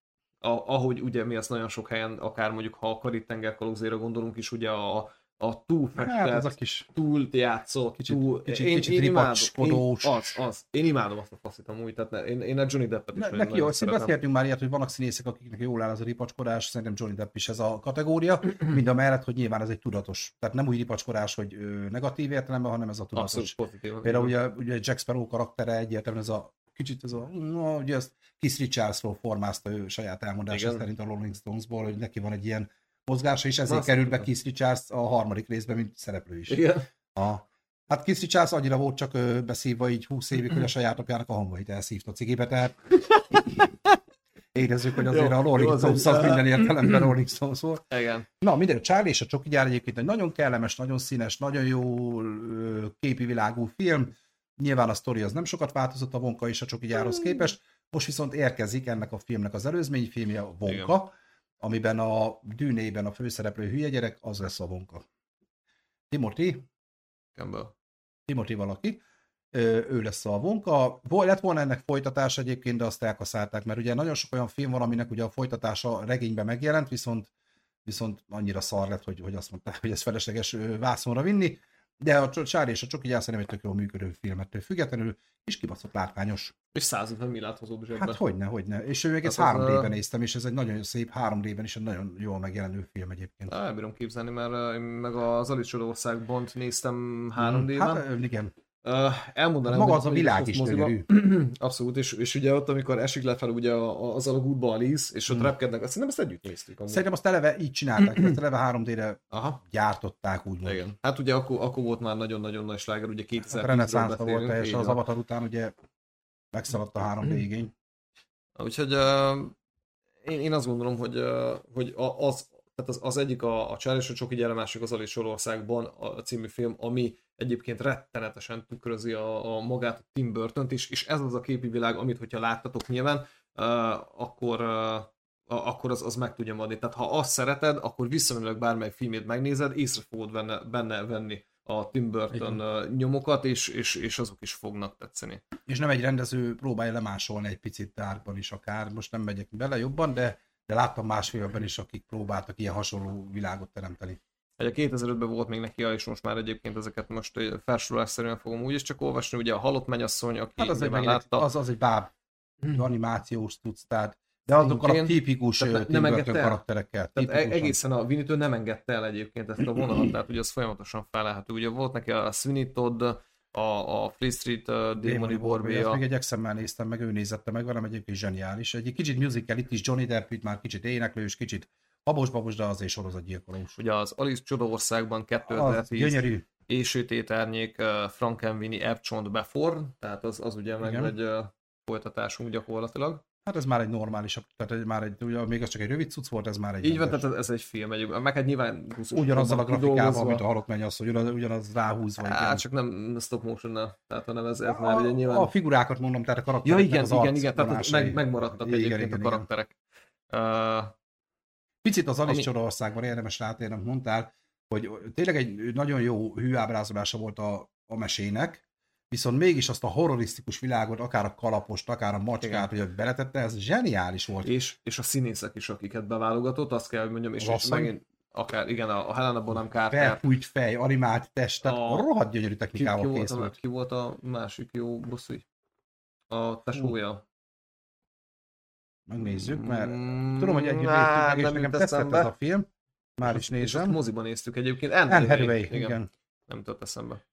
a, ahogy ugye mi azt nagyon sok helyen, akár mondjuk ha a Karib-tenger gondolunk is, ugye a, a túlfestett, hát az a kis túl játszott, Kicsit- túl... kicsit- kicsit imádom, ripacskodós. Én, az, az. Én imádom azt a faszit amúgy, tehát ne, én, én a Johnny Deppet is Ne, neki jó, beszéltünk már ilyet, hogy vannak színészek, akiknek jól áll az a ripacskodás, szerintem Johnny Depp is ez a kategória, mind a mellett, hogy nyilván ez egy tudatos. Tehát nem úgy ripacskodás, hogy negatív értelemben, hanem ez a tudatos. Abszolút pozitív. Például ugye, ugye Jack Sparrow karaktere egyértelműen ez a kicsit ez a, no, ugye ezt Keith Richardsról formázta ő saját elmondása Igen. szerint a Rolling Stonesból, hogy neki van egy ilyen mozgása, és ezért került be. Keith Richards a harmadik részben, mint szereplő is. Igen. A, hát Keith Richards annyira volt csak ö, beszívva így 20 évig, hogy a saját apjának a hangvait elszívta a cigibe, tehát érezzük, hogy azért Jó, a Rolling az Stones egy- az minden értelemben Rolling Stones volt. Igen. Na, minden, Charlie és a Csoki gyár egyébként egy nagyon kellemes, nagyon színes, nagyon jó képi világú film. Nyilván a sztori az nem sokat változott a Vonka és a Csoki gyárhoz képest. Most viszont érkezik ennek a filmnek az előzményfilmje, a Vonka, Igen. Amiben a dűnében a főszereplő hülye gyerek, az lesz a Vonka. Timothy, Campbell. Timothy valaki, ö, ő lesz a Vonka. Vol- Lett volna ennek folytatás egyébként, de azt elkaszálták, mert ugye nagyon sok olyan film van, aminek ugye a folytatása regényben megjelent, viszont viszont annyira szar lett, hogy, hogy azt mondták, hogy ez felesleges vászonra vinni, de a Charlie és a Csoki gyár szerintem egy tök jól működő filmettől függetlenül, és kibaszott látványos. És 150 millát hozott zsebbe. Hát hogyne, hogyne. És ő egész Hát az, három ö, d néztem, és ez egy nagyon szép három d is egy nagyon jól megjelenő film egyébként. Á, elbírom képzelni, mert én meg az Alice Csodországban néztem 3D-ben. Hát ö, igen. Elmondanám, Maga hogy- az a világ is gyönyörű. Abszolút, és, és ugye ott, amikor esik lefelé ugye a- a- az alagútba Alice, és ott Hmm. repkednek, azt szerintem ezt együtt néztük. Amúgy. Szerintem azt eleve így csinálták, ezt eleve 3D-re Aha, gyártották, úgymond. igen. Hát ugye akkor, akkor volt már nagyon-nagyon nagy sláger, ugye 2010 Hát volt teljesen az Avatar után, ugye megszaladt a 3D igény. Úgyhogy uh, én, én azt gondolom, hogy, uh, hogy a, az, tehát az, az egyik a, a és a Csoki gyere, másik az Alice Sorországban a, a című film, ami egyébként rettenetesen tükrözi a, a magát a Tim burton és, és ez az a képi világ, amit hogyha láttatok nyilván, uh, akkor uh, a- akkor az, az meg tudja adni. Tehát ha azt szereted, akkor visszamenőleg bármely filmét megnézed, észre fogod benne, benne venni a Tim Burton Igen. nyomokat, és, és, és azok is fognak tetszeni. És nem egy rendező próbálja lemásolni egy picit tárban is akár, most nem megyek bele jobban, de, de láttam más filmben is, akik próbáltak ilyen hasonló világot teremteni. Ugye 2005-ben volt még neki, és most már egyébként ezeket most felsorolásszerűen fogom úgy is csak olvasni. Ugye a halott mennyasszony, aki Hát az egy, megint látta, az, az egy báb animációs tudsz, tehát de azokkal a tipikus Tehát nem engedte el? karakterekkel. tehát e- tipikusan. egészen a Vinitő nem engedte el egyébként ezt a vonalat, tehát ugye az folyamatosan felelhető. Ugye volt neki a Sweeney Todd, a, a Free Street uh, Démoni Démoni Borbé, azt Borbéja, még egy exemmel néztem meg, ő nézette meg velem, egyébként zseniális. Egy kicsit musical, itt is Johnny Depp, itt már kicsit éneklős, kicsit Habos-babos, de azért sorozatgyilkolós. Ugye az Alice Csodaországban Az 2010 gyönyörű. és sötétárnyék uh, Frankenweenie Epcsont Beforn, tehát az, az ugye meg Igen. egy uh, folytatásunk gyakorlatilag. Hát ez már egy normálisabb, tehát egy, már egy, ugye, még az csak egy rövid cucc volt, ez már egy Így van, rendes. tehát ez egy film, egy, meg hát nyilván Ugyanazzal a grafikával, mint a halott mennyasszony, ugyanaz, ugyanaz ráhúzva. igen. Hát csak nem stop motion tehát hanem ez, ez már ugye nyilván... a, a figurákat mondom, tehát a Ja, karakterek. igen, az igen, igen, tehát meg, megmaradtak Igen, egyébként igen, a igen. karakterek. Uh, Picit az Alice Ami- Csodaországban érdemes rátérni, amit mondtál, hogy tényleg egy nagyon jó hűábrázolása volt a, a mesének, viszont mégis azt a horrorisztikus világot, akár a kalapost, akár a macskát, hogy beletette, ez zseniális volt. és, és a színészek is, akiket beválogatott, azt kell, hogy mondjam, és, és megint akár, igen, a, Helena Bonham Carter, Felfújt fej, animált test, tehát A- rohadt gyönyörű ki, ki, technikával volt a, készült. ki volt a másik jó bosszúj? A tesója. Megnézzük, mert Mm, tudom, hogy együtt á, néztük meg, és nekem tetszett ez a film. Már is nézem. moziban néztük egyébként. Anne, Anne Hathaway. Igen. igen. Nem jutott eszembe.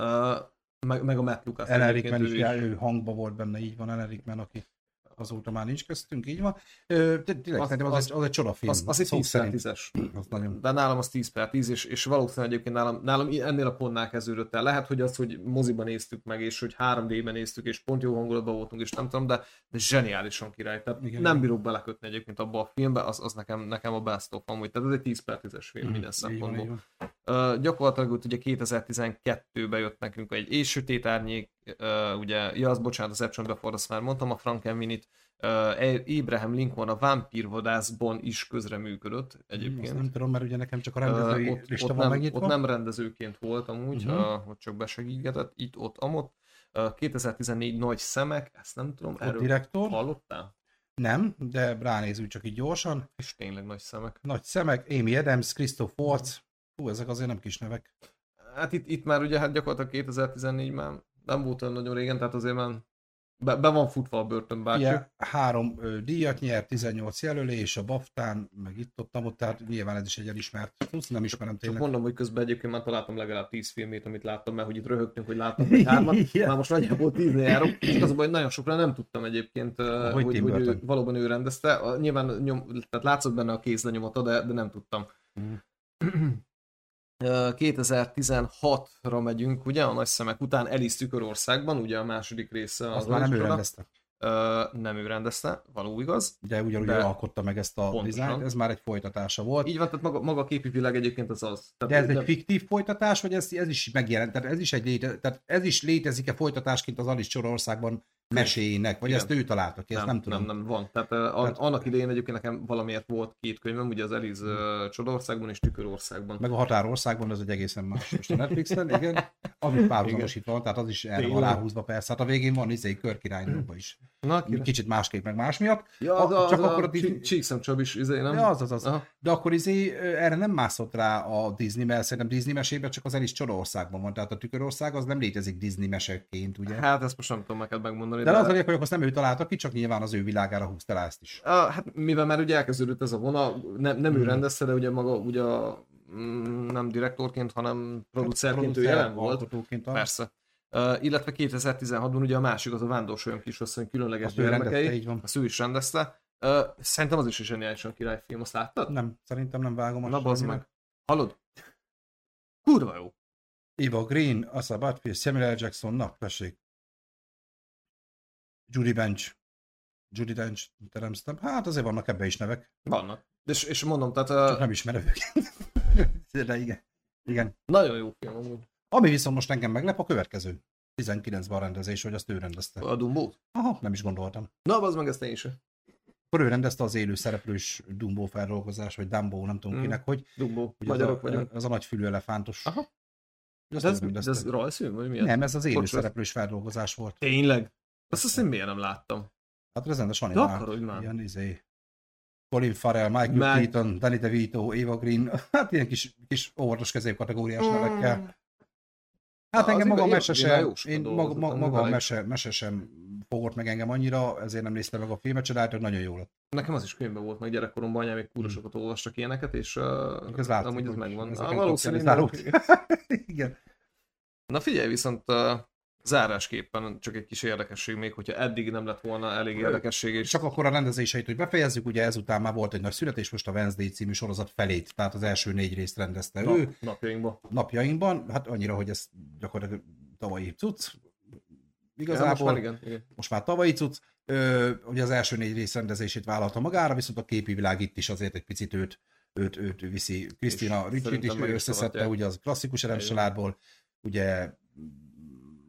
Uh, meg, meg a Matt Lucas. Egyébként Rickman is, ő ő hangba volt benne, így van, Ellen Rickman, aki azóta már nincs köztünk, így van. Ö, Tényleg Az- szerintem az, az- egy, az egy csodafilm. Az, az egy szó 10 per szerint. 10-es. Az nagyon... De nálam az 10 per 10, és, és valószínűleg egyébként nálam, nálam ennél a pontnál kezdődött el. Lehet, hogy az, hogy moziban néztük meg, és hogy 3D-ben néztük, és pont jó hangulatban voltunk, és nem tudom, de, de zseniálisan király. Tehát Igen, nem bírok belekötni egyébként abba a filmbe, az, az nekem, nekem a best of amúgy. Tehát ez egy 10 per 10-es film minden Mhm, így van, szempontból. így van. Uh, gyakorlatilag ott ugye 2012-ben jött nekünk egy és sötét árnyék, uh, ugye, ja, az bocsánat, az Epson Before, azt már mondtam, a Frankenweenie-t, uh, Abraham Lincoln a vámpírvadászban is közreműködött Azt egyébként. nem tudom, mert ugye nekem csak a rendezői ott, lista ott, van nem, megnyitva. ott nem rendezőként volt amúgy, Mhm. uh-huh. uh, ott csak besegítgetett, itt, ott, amott. Uh, 2014 Nagy Szemek, ezt nem tudom, A erről direktor? hallottál? Nem, de ránézünk csak így gyorsan. És tényleg Nagy Szemek. Nagy szemek, Amy Adams, Christoph Waltz. Hú, ezek azért nem kis nevek. Hát itt, itt már ugye hát gyakorlatilag 2014 már nem volt olyan nagyon régen, tehát azért már be, be van futva a börtönbácsi. Ugye, három ö, díjat nyert, 18 jelölés, a Baftán, meg itt ott, ott, tehát nyilván ez is egy elismert. Plusz nem ismerem Csak tényleg. mondom, hogy közben egyébként már találtam legalább 10 filmét, amit láttam, mert hogy itt röhögtünk, hogy láttam egy hármat. Igen. Már most nagyjából 10 járok, és az a baj, hogy nagyon sokra nem tudtam egyébként, hogy, Hogy hogy, ő, valóban ő rendezte. Nyilván nyom, tehát látszott benne a kézlenyomata, de, de nem tudtam. Mhm. Ö, 2016-ra megyünk, ugye, a nagy szemek után Alice Tükörországban, ugye a második része. Azt az már nem ő rendezte. Ö, nem ő rendezte, való igaz. De ugyanúgy De- alkotta meg ezt a dizájnt, ez már egy folytatása volt. Így van, tehát maga, maga a képi világ egyébként az az. De Tehát, ez egy fiktív folytatás, vagy ez, ez is megjelent? Tehát ez is, egy léte, tehát ez is létezik-e folytatásként az Alice Csorországban meséjének? Vagy Igen. ezt ő találta ki? Ezt nem, tudom. Nem, nem, van. Tehát, Tehát- annak idején egyébként nekem valamiért volt két könyvem, ugye az Eliz uh, Csodaországban és Tükörországban. Meg a Határországban ez egy egészen más. Most a Netflixen, igen. Ami párhuzamosítva van, tehát az is erre ráhúzva persze. Hát a végén van izé körkirálynőba is. Na, ki? Kicsit másképp, meg más miatt. Ja, az, A- az, csak az akkor a a Disney- Csí- Csíkszem Csab is, izé, nem? Ja, az, az, az. Aha. De akkor izé, erre nem mászott rá a Disney, mert szerintem Disney mesében csak az Alice Csodaországban van. Tehát a Tükörország az nem létezik Disney meseként, ugye? Hát ezt most nem tudom neked megmondani. De az a hogy azt nem ő találta ki, csak nyilván az ő világára húzta rá ezt is. Ah, hát mivel már ugye elkezdődött ez a vonal, nem, nem ő Mhm. rendezte, de ugye maga ugye a, mm, nem direktorként, hanem producerként ő Producer, jelen volt. a... Persze. Uh, illetve 2016-ban ugye a másik, az a Vándorsolyon kisasszony különleges gyermekei. így van. Azt ő is rendezte. Uh, szerintem az is egy zseniálisan királyfilm, azt láttad? Nem, szerintem nem vágom. Na bazd meg. Hallod? Kurva jó. Eva Green, Asa Butterfield, Samuel L. Jackson, na, tessék. Judy Bench. Judy Dench teremztem. Hát azért vannak ebbe is nevek, Vannak. És, és mondom, tehát csak uh, nem ismerem őket. De igen. Igen. nagyon jó film amúgy. Ami viszont most engem meglep, a következő. 19-ben a rendezés, hogy azt ő rendezte. A Dumbo. Aha, nem is gondoltam. Na, az meg ezt én is. Akkor ő rendezte az élő szereplős Dumbo feldolgozás, vagy Dumbo, nem tudom Mm. kinek, hogy Dumbo. hogy Magyarok az a, vagyunk. az a nagy fülű elefántos. Aha. De ő ez, de ez rajzfilm, vagy milyen? Nem, ez az élő Bocs, ez- szereplős feldolgozás volt. Tényleg? Azt azt én miért nem láttam? Hát ez rendes van De már. Ilyen izé. Colin Farrell, Michael Meg- Keaton, Danny DeVito, Eva Green, hát ilyen kis, kis óvatos középkategóriás nevekkel. Hát engem maga a mese sem, én maga, maga, maga a mese, mese sem fogott meg engem annyira, ezért nem néztem meg a filmet, hogy nagyon jó lett. Nekem az is könyvben volt, meg gyerekkoromban anyám még kurva sokat olvastak ilyeneket, és uh, Ez látszik, amúgy ez megvan. valószínűleg. Igen. Na figyelj, viszont uh, Zárásképpen csak egy kis érdekesség még, hogyha eddig nem lett volna elég érdekesség. És... Csak akkor a rendezéseit, hogy befejezzük, ugye ezután már volt egy nagy szület, és most a Wednesday című sorozat felét, tehát az első négy részt rendezte Na, ő. napjainkban. Napjainkban, hát annyira, hogy ez gyakorlatilag tavalyi cucc, igazából. Ja, most már igen, igen. most már tavalyi cucc, ö, ugye az első négy rész rendezését vállalta magára, viszont a képi világ itt is azért egy picit őt, őt, őt viszi. Krisztina Ricsit is összeszedte, ugye az klasszikus elem Eljön. családból, ugye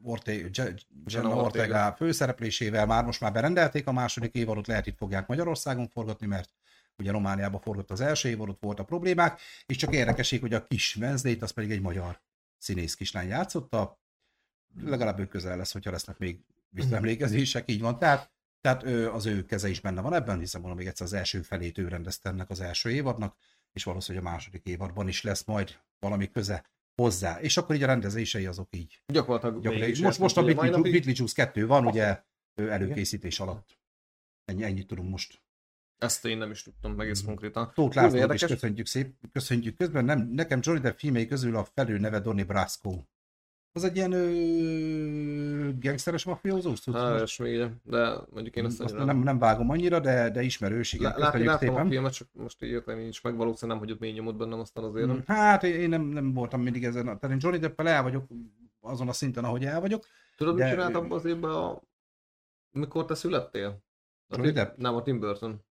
Orte, Jenna Ortega Ortega. főszereplésével már most már berendelték a második évadot, lehet itt fogják Magyarországon forgatni, mert ugye Romániában forgott az első évadot, voltak problémák, és csak érdekesség, hogy a kis wednesday az pedig egy magyar színész kislány játszotta, legalább ő közel lesz, hogyha lesznek még visszaemlékezések, így van. Tehát, tehát ő, az ő keze is benne van ebben, hiszen mondom még egyszer az első felét ő rendezte ennek az első évadnak, és valószínűleg a második évadban is lesz majd valami köze hozzá. És akkor így a rendezései azok így. Gyakorlatilag Gyakorlatilag, mégis most, most a mai napig. Beetlejuice 2 van, ugye előkészítés alatt. Ennyi, ennyit tudunk most. Ezt én nem is tudtam egész konkrétan. Tóth Lászlót is köszönjük szép, köszönjük közben. Nem, nekem Johnny Depp filmei közül a felő neve Donnie Brasco. Az egy ilyen ö, gangsteres mafiózós? tudod? Hát, még igen, de mondjuk én ezt Azt annyira nem, nem vágom annyira, de, de ismerős, igen. Lá- láttam a filmet, csak most így érteni nincs meg, valószínűleg nem hagyott mély nyomot bennem, aztán azért nem. Hát én nem, nem voltam mindig ezen. Tehát én Johnny Deppel el vagyok azon a szinten, ahogy el vagyok. Tudod, De- mit csinált abban az évben, a... mikor te születtél? A Johnny Depp? Nem, a Tim Burton.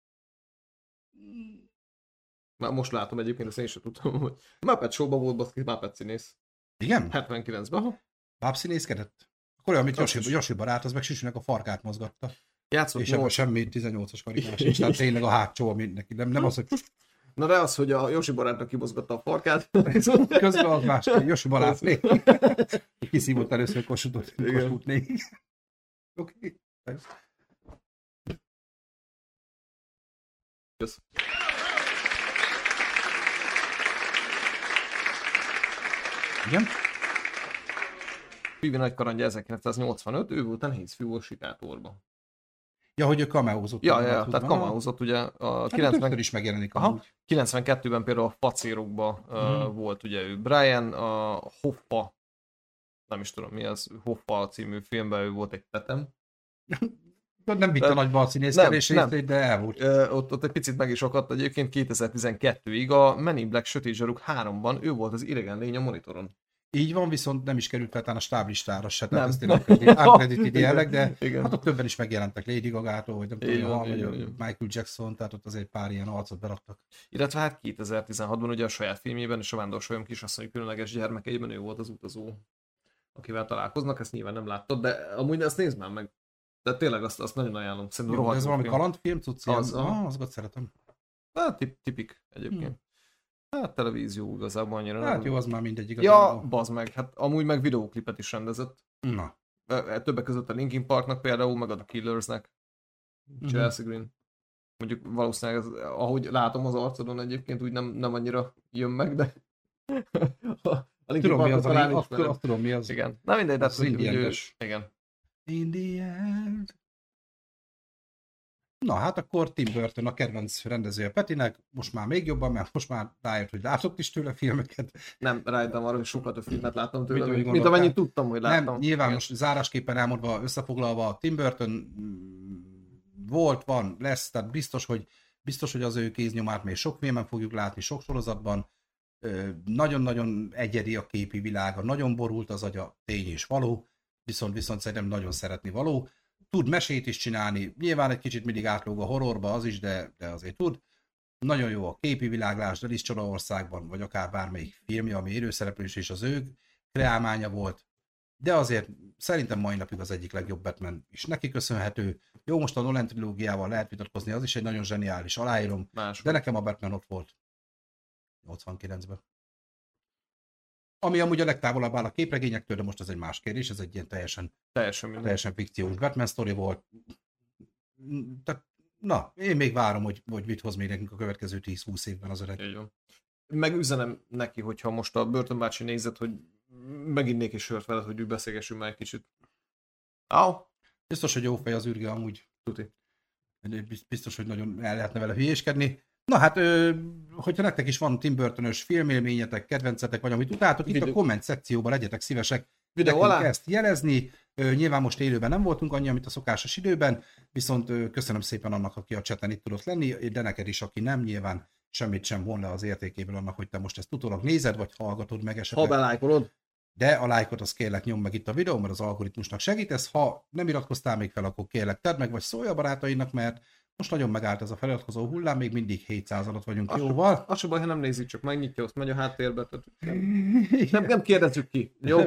Már most látom egyébként, ezt én sem tudtam, hogy Muppet Show-ban volt baszki, Muppet színész. Igen? 79-ben. Aha. Bábszínészkedett? Akkor olyan, mint Josi. Josi barát, az meg Sisűnek a farkát mozgatta. Játszott és ebben nyolc- semmi 18-as karikás nincs, tehát tényleg a hátsó, ami neki nem, nem az, hogy Na de az, hogy a Josi barátnak kibozgatta a farkát. közben az más, Josi barátné. Kiszívott először Kossuthot, Igen. Kossuthné. Oké. Kösz. Igen? Pivi nagy karandja 1985, ő volt a nehéz a sikátorban. Ja, hogy ő kameózott. Ja, ja, tehát kameózott ugye a Hát 90, többször is megjelenik Aha. amúgy. 92-ben például a facérokban uh, Mhm. volt ugye ő Brian, a Hoffa, nem is tudom mi az, Hoffa című filmben ő volt egy tetem. Nem nagyba a színészkedés nem, részét, de el volt. Ö, ott, ott egy picit meg is akadt egyébként 2012-ig a Men in Black Sötét Zsaruk 3-ban ő volt az idegen lény a monitoron. Így van, viszont nem is került fel a stáblistára se, tehát ezt én uncredited- uncredited jelleg, de Igen. hát ott többen is megjelentek Lady Gaga-tól, vagy nem tudom, van, vagy. Michael Jackson, tehát ott azért pár ilyen arcot beraktak. Illetve hát 2016-ban ugye a saját filmjében és a Vándorsolyom kisasszony különleges gyermekeiben ő volt az utazó, akivel találkoznak, ezt nyilván nem láttad, de amúgy ezt nézd már meg. De tényleg azt, azt nagyon ajánlom. Szerintem Jó, ez valami film. kalandfilm, cucc? Az, aha. ah, azokat szeretem. Hát, tip, tipik egyébként. Hát televízió igazából annyira Hát nem. jó, az már mindegy Ja, igazából. bazd meg, hát amúgy meg videóklipet is rendezett. Na, Ö, ö, Többek között a Linkin Parknak például, meg a Killersnek. Mhm. Chelsea Green. Mondjuk valószínűleg, ez, ahogy látom az arcodon egyébként, úgy nem, nem annyira jön meg, de a Linkin tudom mi az, talán azt, ismered. azt tudom mi az. Igen. Na mindegy, de Az hát, hogy- hogy ő- Indian-es. Igen. In the end. Na hát akkor Tim Burton a kedvenc rendezője Petinek, most már még jobban, mert most már rájött, hogy látott is tőle filmeket. Nem, rájöttem arra, hogy sokat a filmet láttam tőle, Mit- mint, mint gondoltál? amennyit tudtam, hogy láttam. Nem, nyilván most zárásképpen elmondva, összefoglalva, Tim Burton mm, volt, van, lesz, tehát biztos, hogy biztos, hogy az ő kéznyomát még sok filmen fogjuk látni, sok sorozatban. Nagyon-nagyon egyedi a képi világa, nagyon borult az agya, tény és való, viszont, viszont szerintem nagyon szeretni való. Tud mesét is csinálni, nyilván egy kicsit mindig átlóg a horrorba az is, de, de azért tud. Nagyon jó a képi világlás, Alice Csodaországban, vagy akár bármelyik filmje, ami élőszereplős és az ő kreálmánya volt de azért szerintem mai napig az egyik legjobb Batman is neki köszönhető. Jó, most a Nolan trilógiával lehet vitatkozni, az is egy nagyon zseniális, aláírom, Más. de nekem a Batman ott volt 89-ben. Ami amúgy a legtávolabb áll a képregényektől, de most ez egy más kérdés, ez egy ilyen teljesen, Teljesen minden. teljesen fikciós Batman sztori volt. Tehát, na, én még várom, hogy, hogy mit hoz még nekünk a következő 10-20 évben az öreg. Így van. Meg üzenem neki, hogyha most a Börtön bácsi nézett, hogy meginnék egy sört veled, hogy úgy beszélgessünk már egy kicsit. Au, Biztos, hogy jó fej az űrge amúgy. tuti. biztos, hogy nagyon el lehetne vele hülyéskedni. Na hát, ö, hogyha nektek is van Tim Burton-ös filmélményetek, kedvencetek, vagy amit utáltok, itt a Videó- komment szekcióban legyetek szívesek Videó alá? ezt jelezni. Nyilván most élőben nem voltunk annyi, mint a szokásos időben, viszont köszönöm szépen annak, aki a cseten itt tudott lenni, de neked is, aki nem, nyilván semmit sem von le az értékéből annak, hogy te most ezt utólag nézed, vagy hallgatod meg esetleg. Ha belájkolod. De a lájkot az kérlek nyom meg itt a videó, mert az algoritmusnak segítesz. Ha nem iratkoztál még fel, akkor kérlek tedd meg, vagy szólj a barátainak, mert most nagyon megállt ez a feliratkozó hullám, még mindig 700 alatt vagyunk az jóval. Az sem baj, ha nem nézik, csak megnyitja, azt megy a háttérbe. Tehát nem, nem kérdezzük ki. Jó?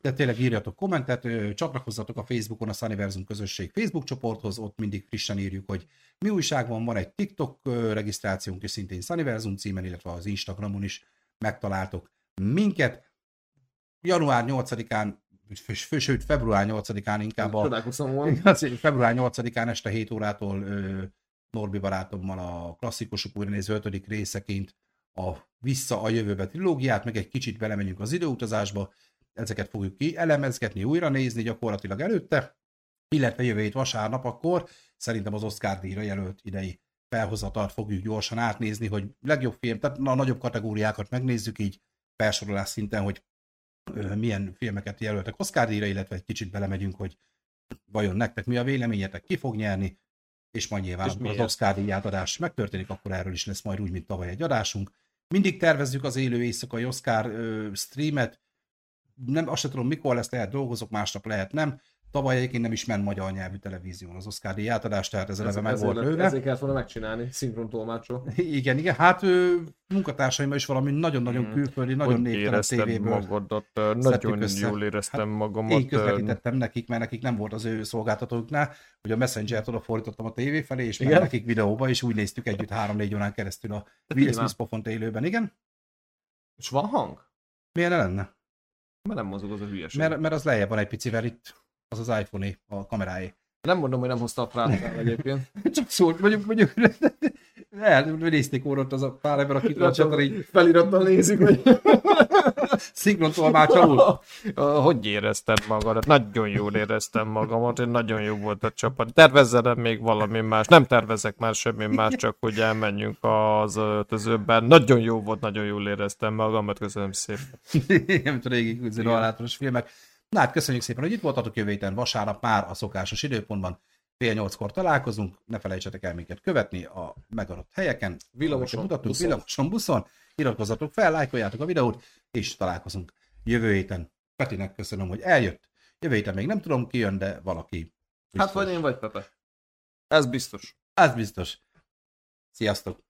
De tényleg írjatok kommentet, csatlakozzatok a Facebookon a Sunnyversum közösség Facebook csoporthoz, ott mindig frissen írjuk, hogy mi újság van, van egy TikTok regisztrációnk, és szintén Sunnyversum címen, illetve az Instagramon is megtaláltok minket. Január 8-án sőt február 8-án inkább a, február 8-án este 7 órától Norbi barátommal a klasszikusok újranéző 5. részeként a Vissza a jövőbe trilógiát, meg egy kicsit belemegyünk az időutazásba, ezeket fogjuk ki elemezgetni, újra nézni gyakorlatilag előtte, illetve jövő hét vasárnap akkor szerintem az Oscar díjra jelölt idei felhozatart fogjuk gyorsan átnézni, hogy legjobb film, tehát a nagyobb kategóriákat megnézzük így felsorolás szinten, hogy milyen filmeket jelöltek Oscar díjra, illetve egy kicsit belemegyünk, hogy vajon nektek mi a véleményetek, ki fog nyerni, és majd nyilván és az Oscar díj átadás megtörténik, akkor erről is lesz majd úgy, mint tavaly egy adásunk. Mindig tervezzük az élő éjszakai Oscar ö, streamet, nem, azt sem tudom mikor lesz, lehet dolgozok, másnap lehet nem, Tavaly egyébként nem is ment magyar nyelvű televízión az Oscar díj átadás, tehát ez, eleve meg volt lőve. Ezért kellett volna megcsinálni, szinkron tolmácsol. Igen, igen, hát ő, munkatársaimmal is valami nagyon-nagyon hmm. külföldi, nagyon névtelen tévéből. magadat, nagyon össze. jól éreztem hát magamat. Én közvetítettem nekik, mert nekik nem volt az ő szolgáltatóknál, hogy a Messenger-t oda fordítottam a tévé felé, és meg nekik videóba, és úgy néztük együtt három-négy órán keresztül a Will Smith pofont élőben, igen. És van hang? Milyen lenne? Mert nem mozog az a hülyeség. Mert, mert az lejjebb van egy picivel itt az az iPhone-é, a kameráé. Nem mondom, hogy nem hozta a Prádát egyébként. Csak szólt, mondjuk, mondjuk, elnézték orrot az a pár ember, akit a csator így felirattal nézik, hogy szinkron tolmácsolul. Hogy érezted magadat? Nagyon jól éreztem magamat, én nagyon jó volt a csapat. Tervezzel még valami más? Nem tervezek már semmi más, csak hogy elmenjünk az öltözőben. Nagyon jó volt, nagyon jól éreztem magamat, köszönöm szépen. Nem régi küzdő filmek. Na hát köszönjük szépen, hogy itt voltatok jövő héten vasárnap már a szokásos időpontban. Fél nyolckor találkozunk, ne felejtsetek el minket követni a megadott helyeken. Villamoson, mutattuk, buszon. Villamoson, buszon. Iratkozzatok fel, lájkoljátok a videót, és találkozunk jövő héten. Petinek köszönöm, hogy eljött. Jövő héten még nem tudom ki jön, de valaki. Biztos. Hát vagy én vagy Pepe. Ez biztos. Ez biztos. Sziasztok!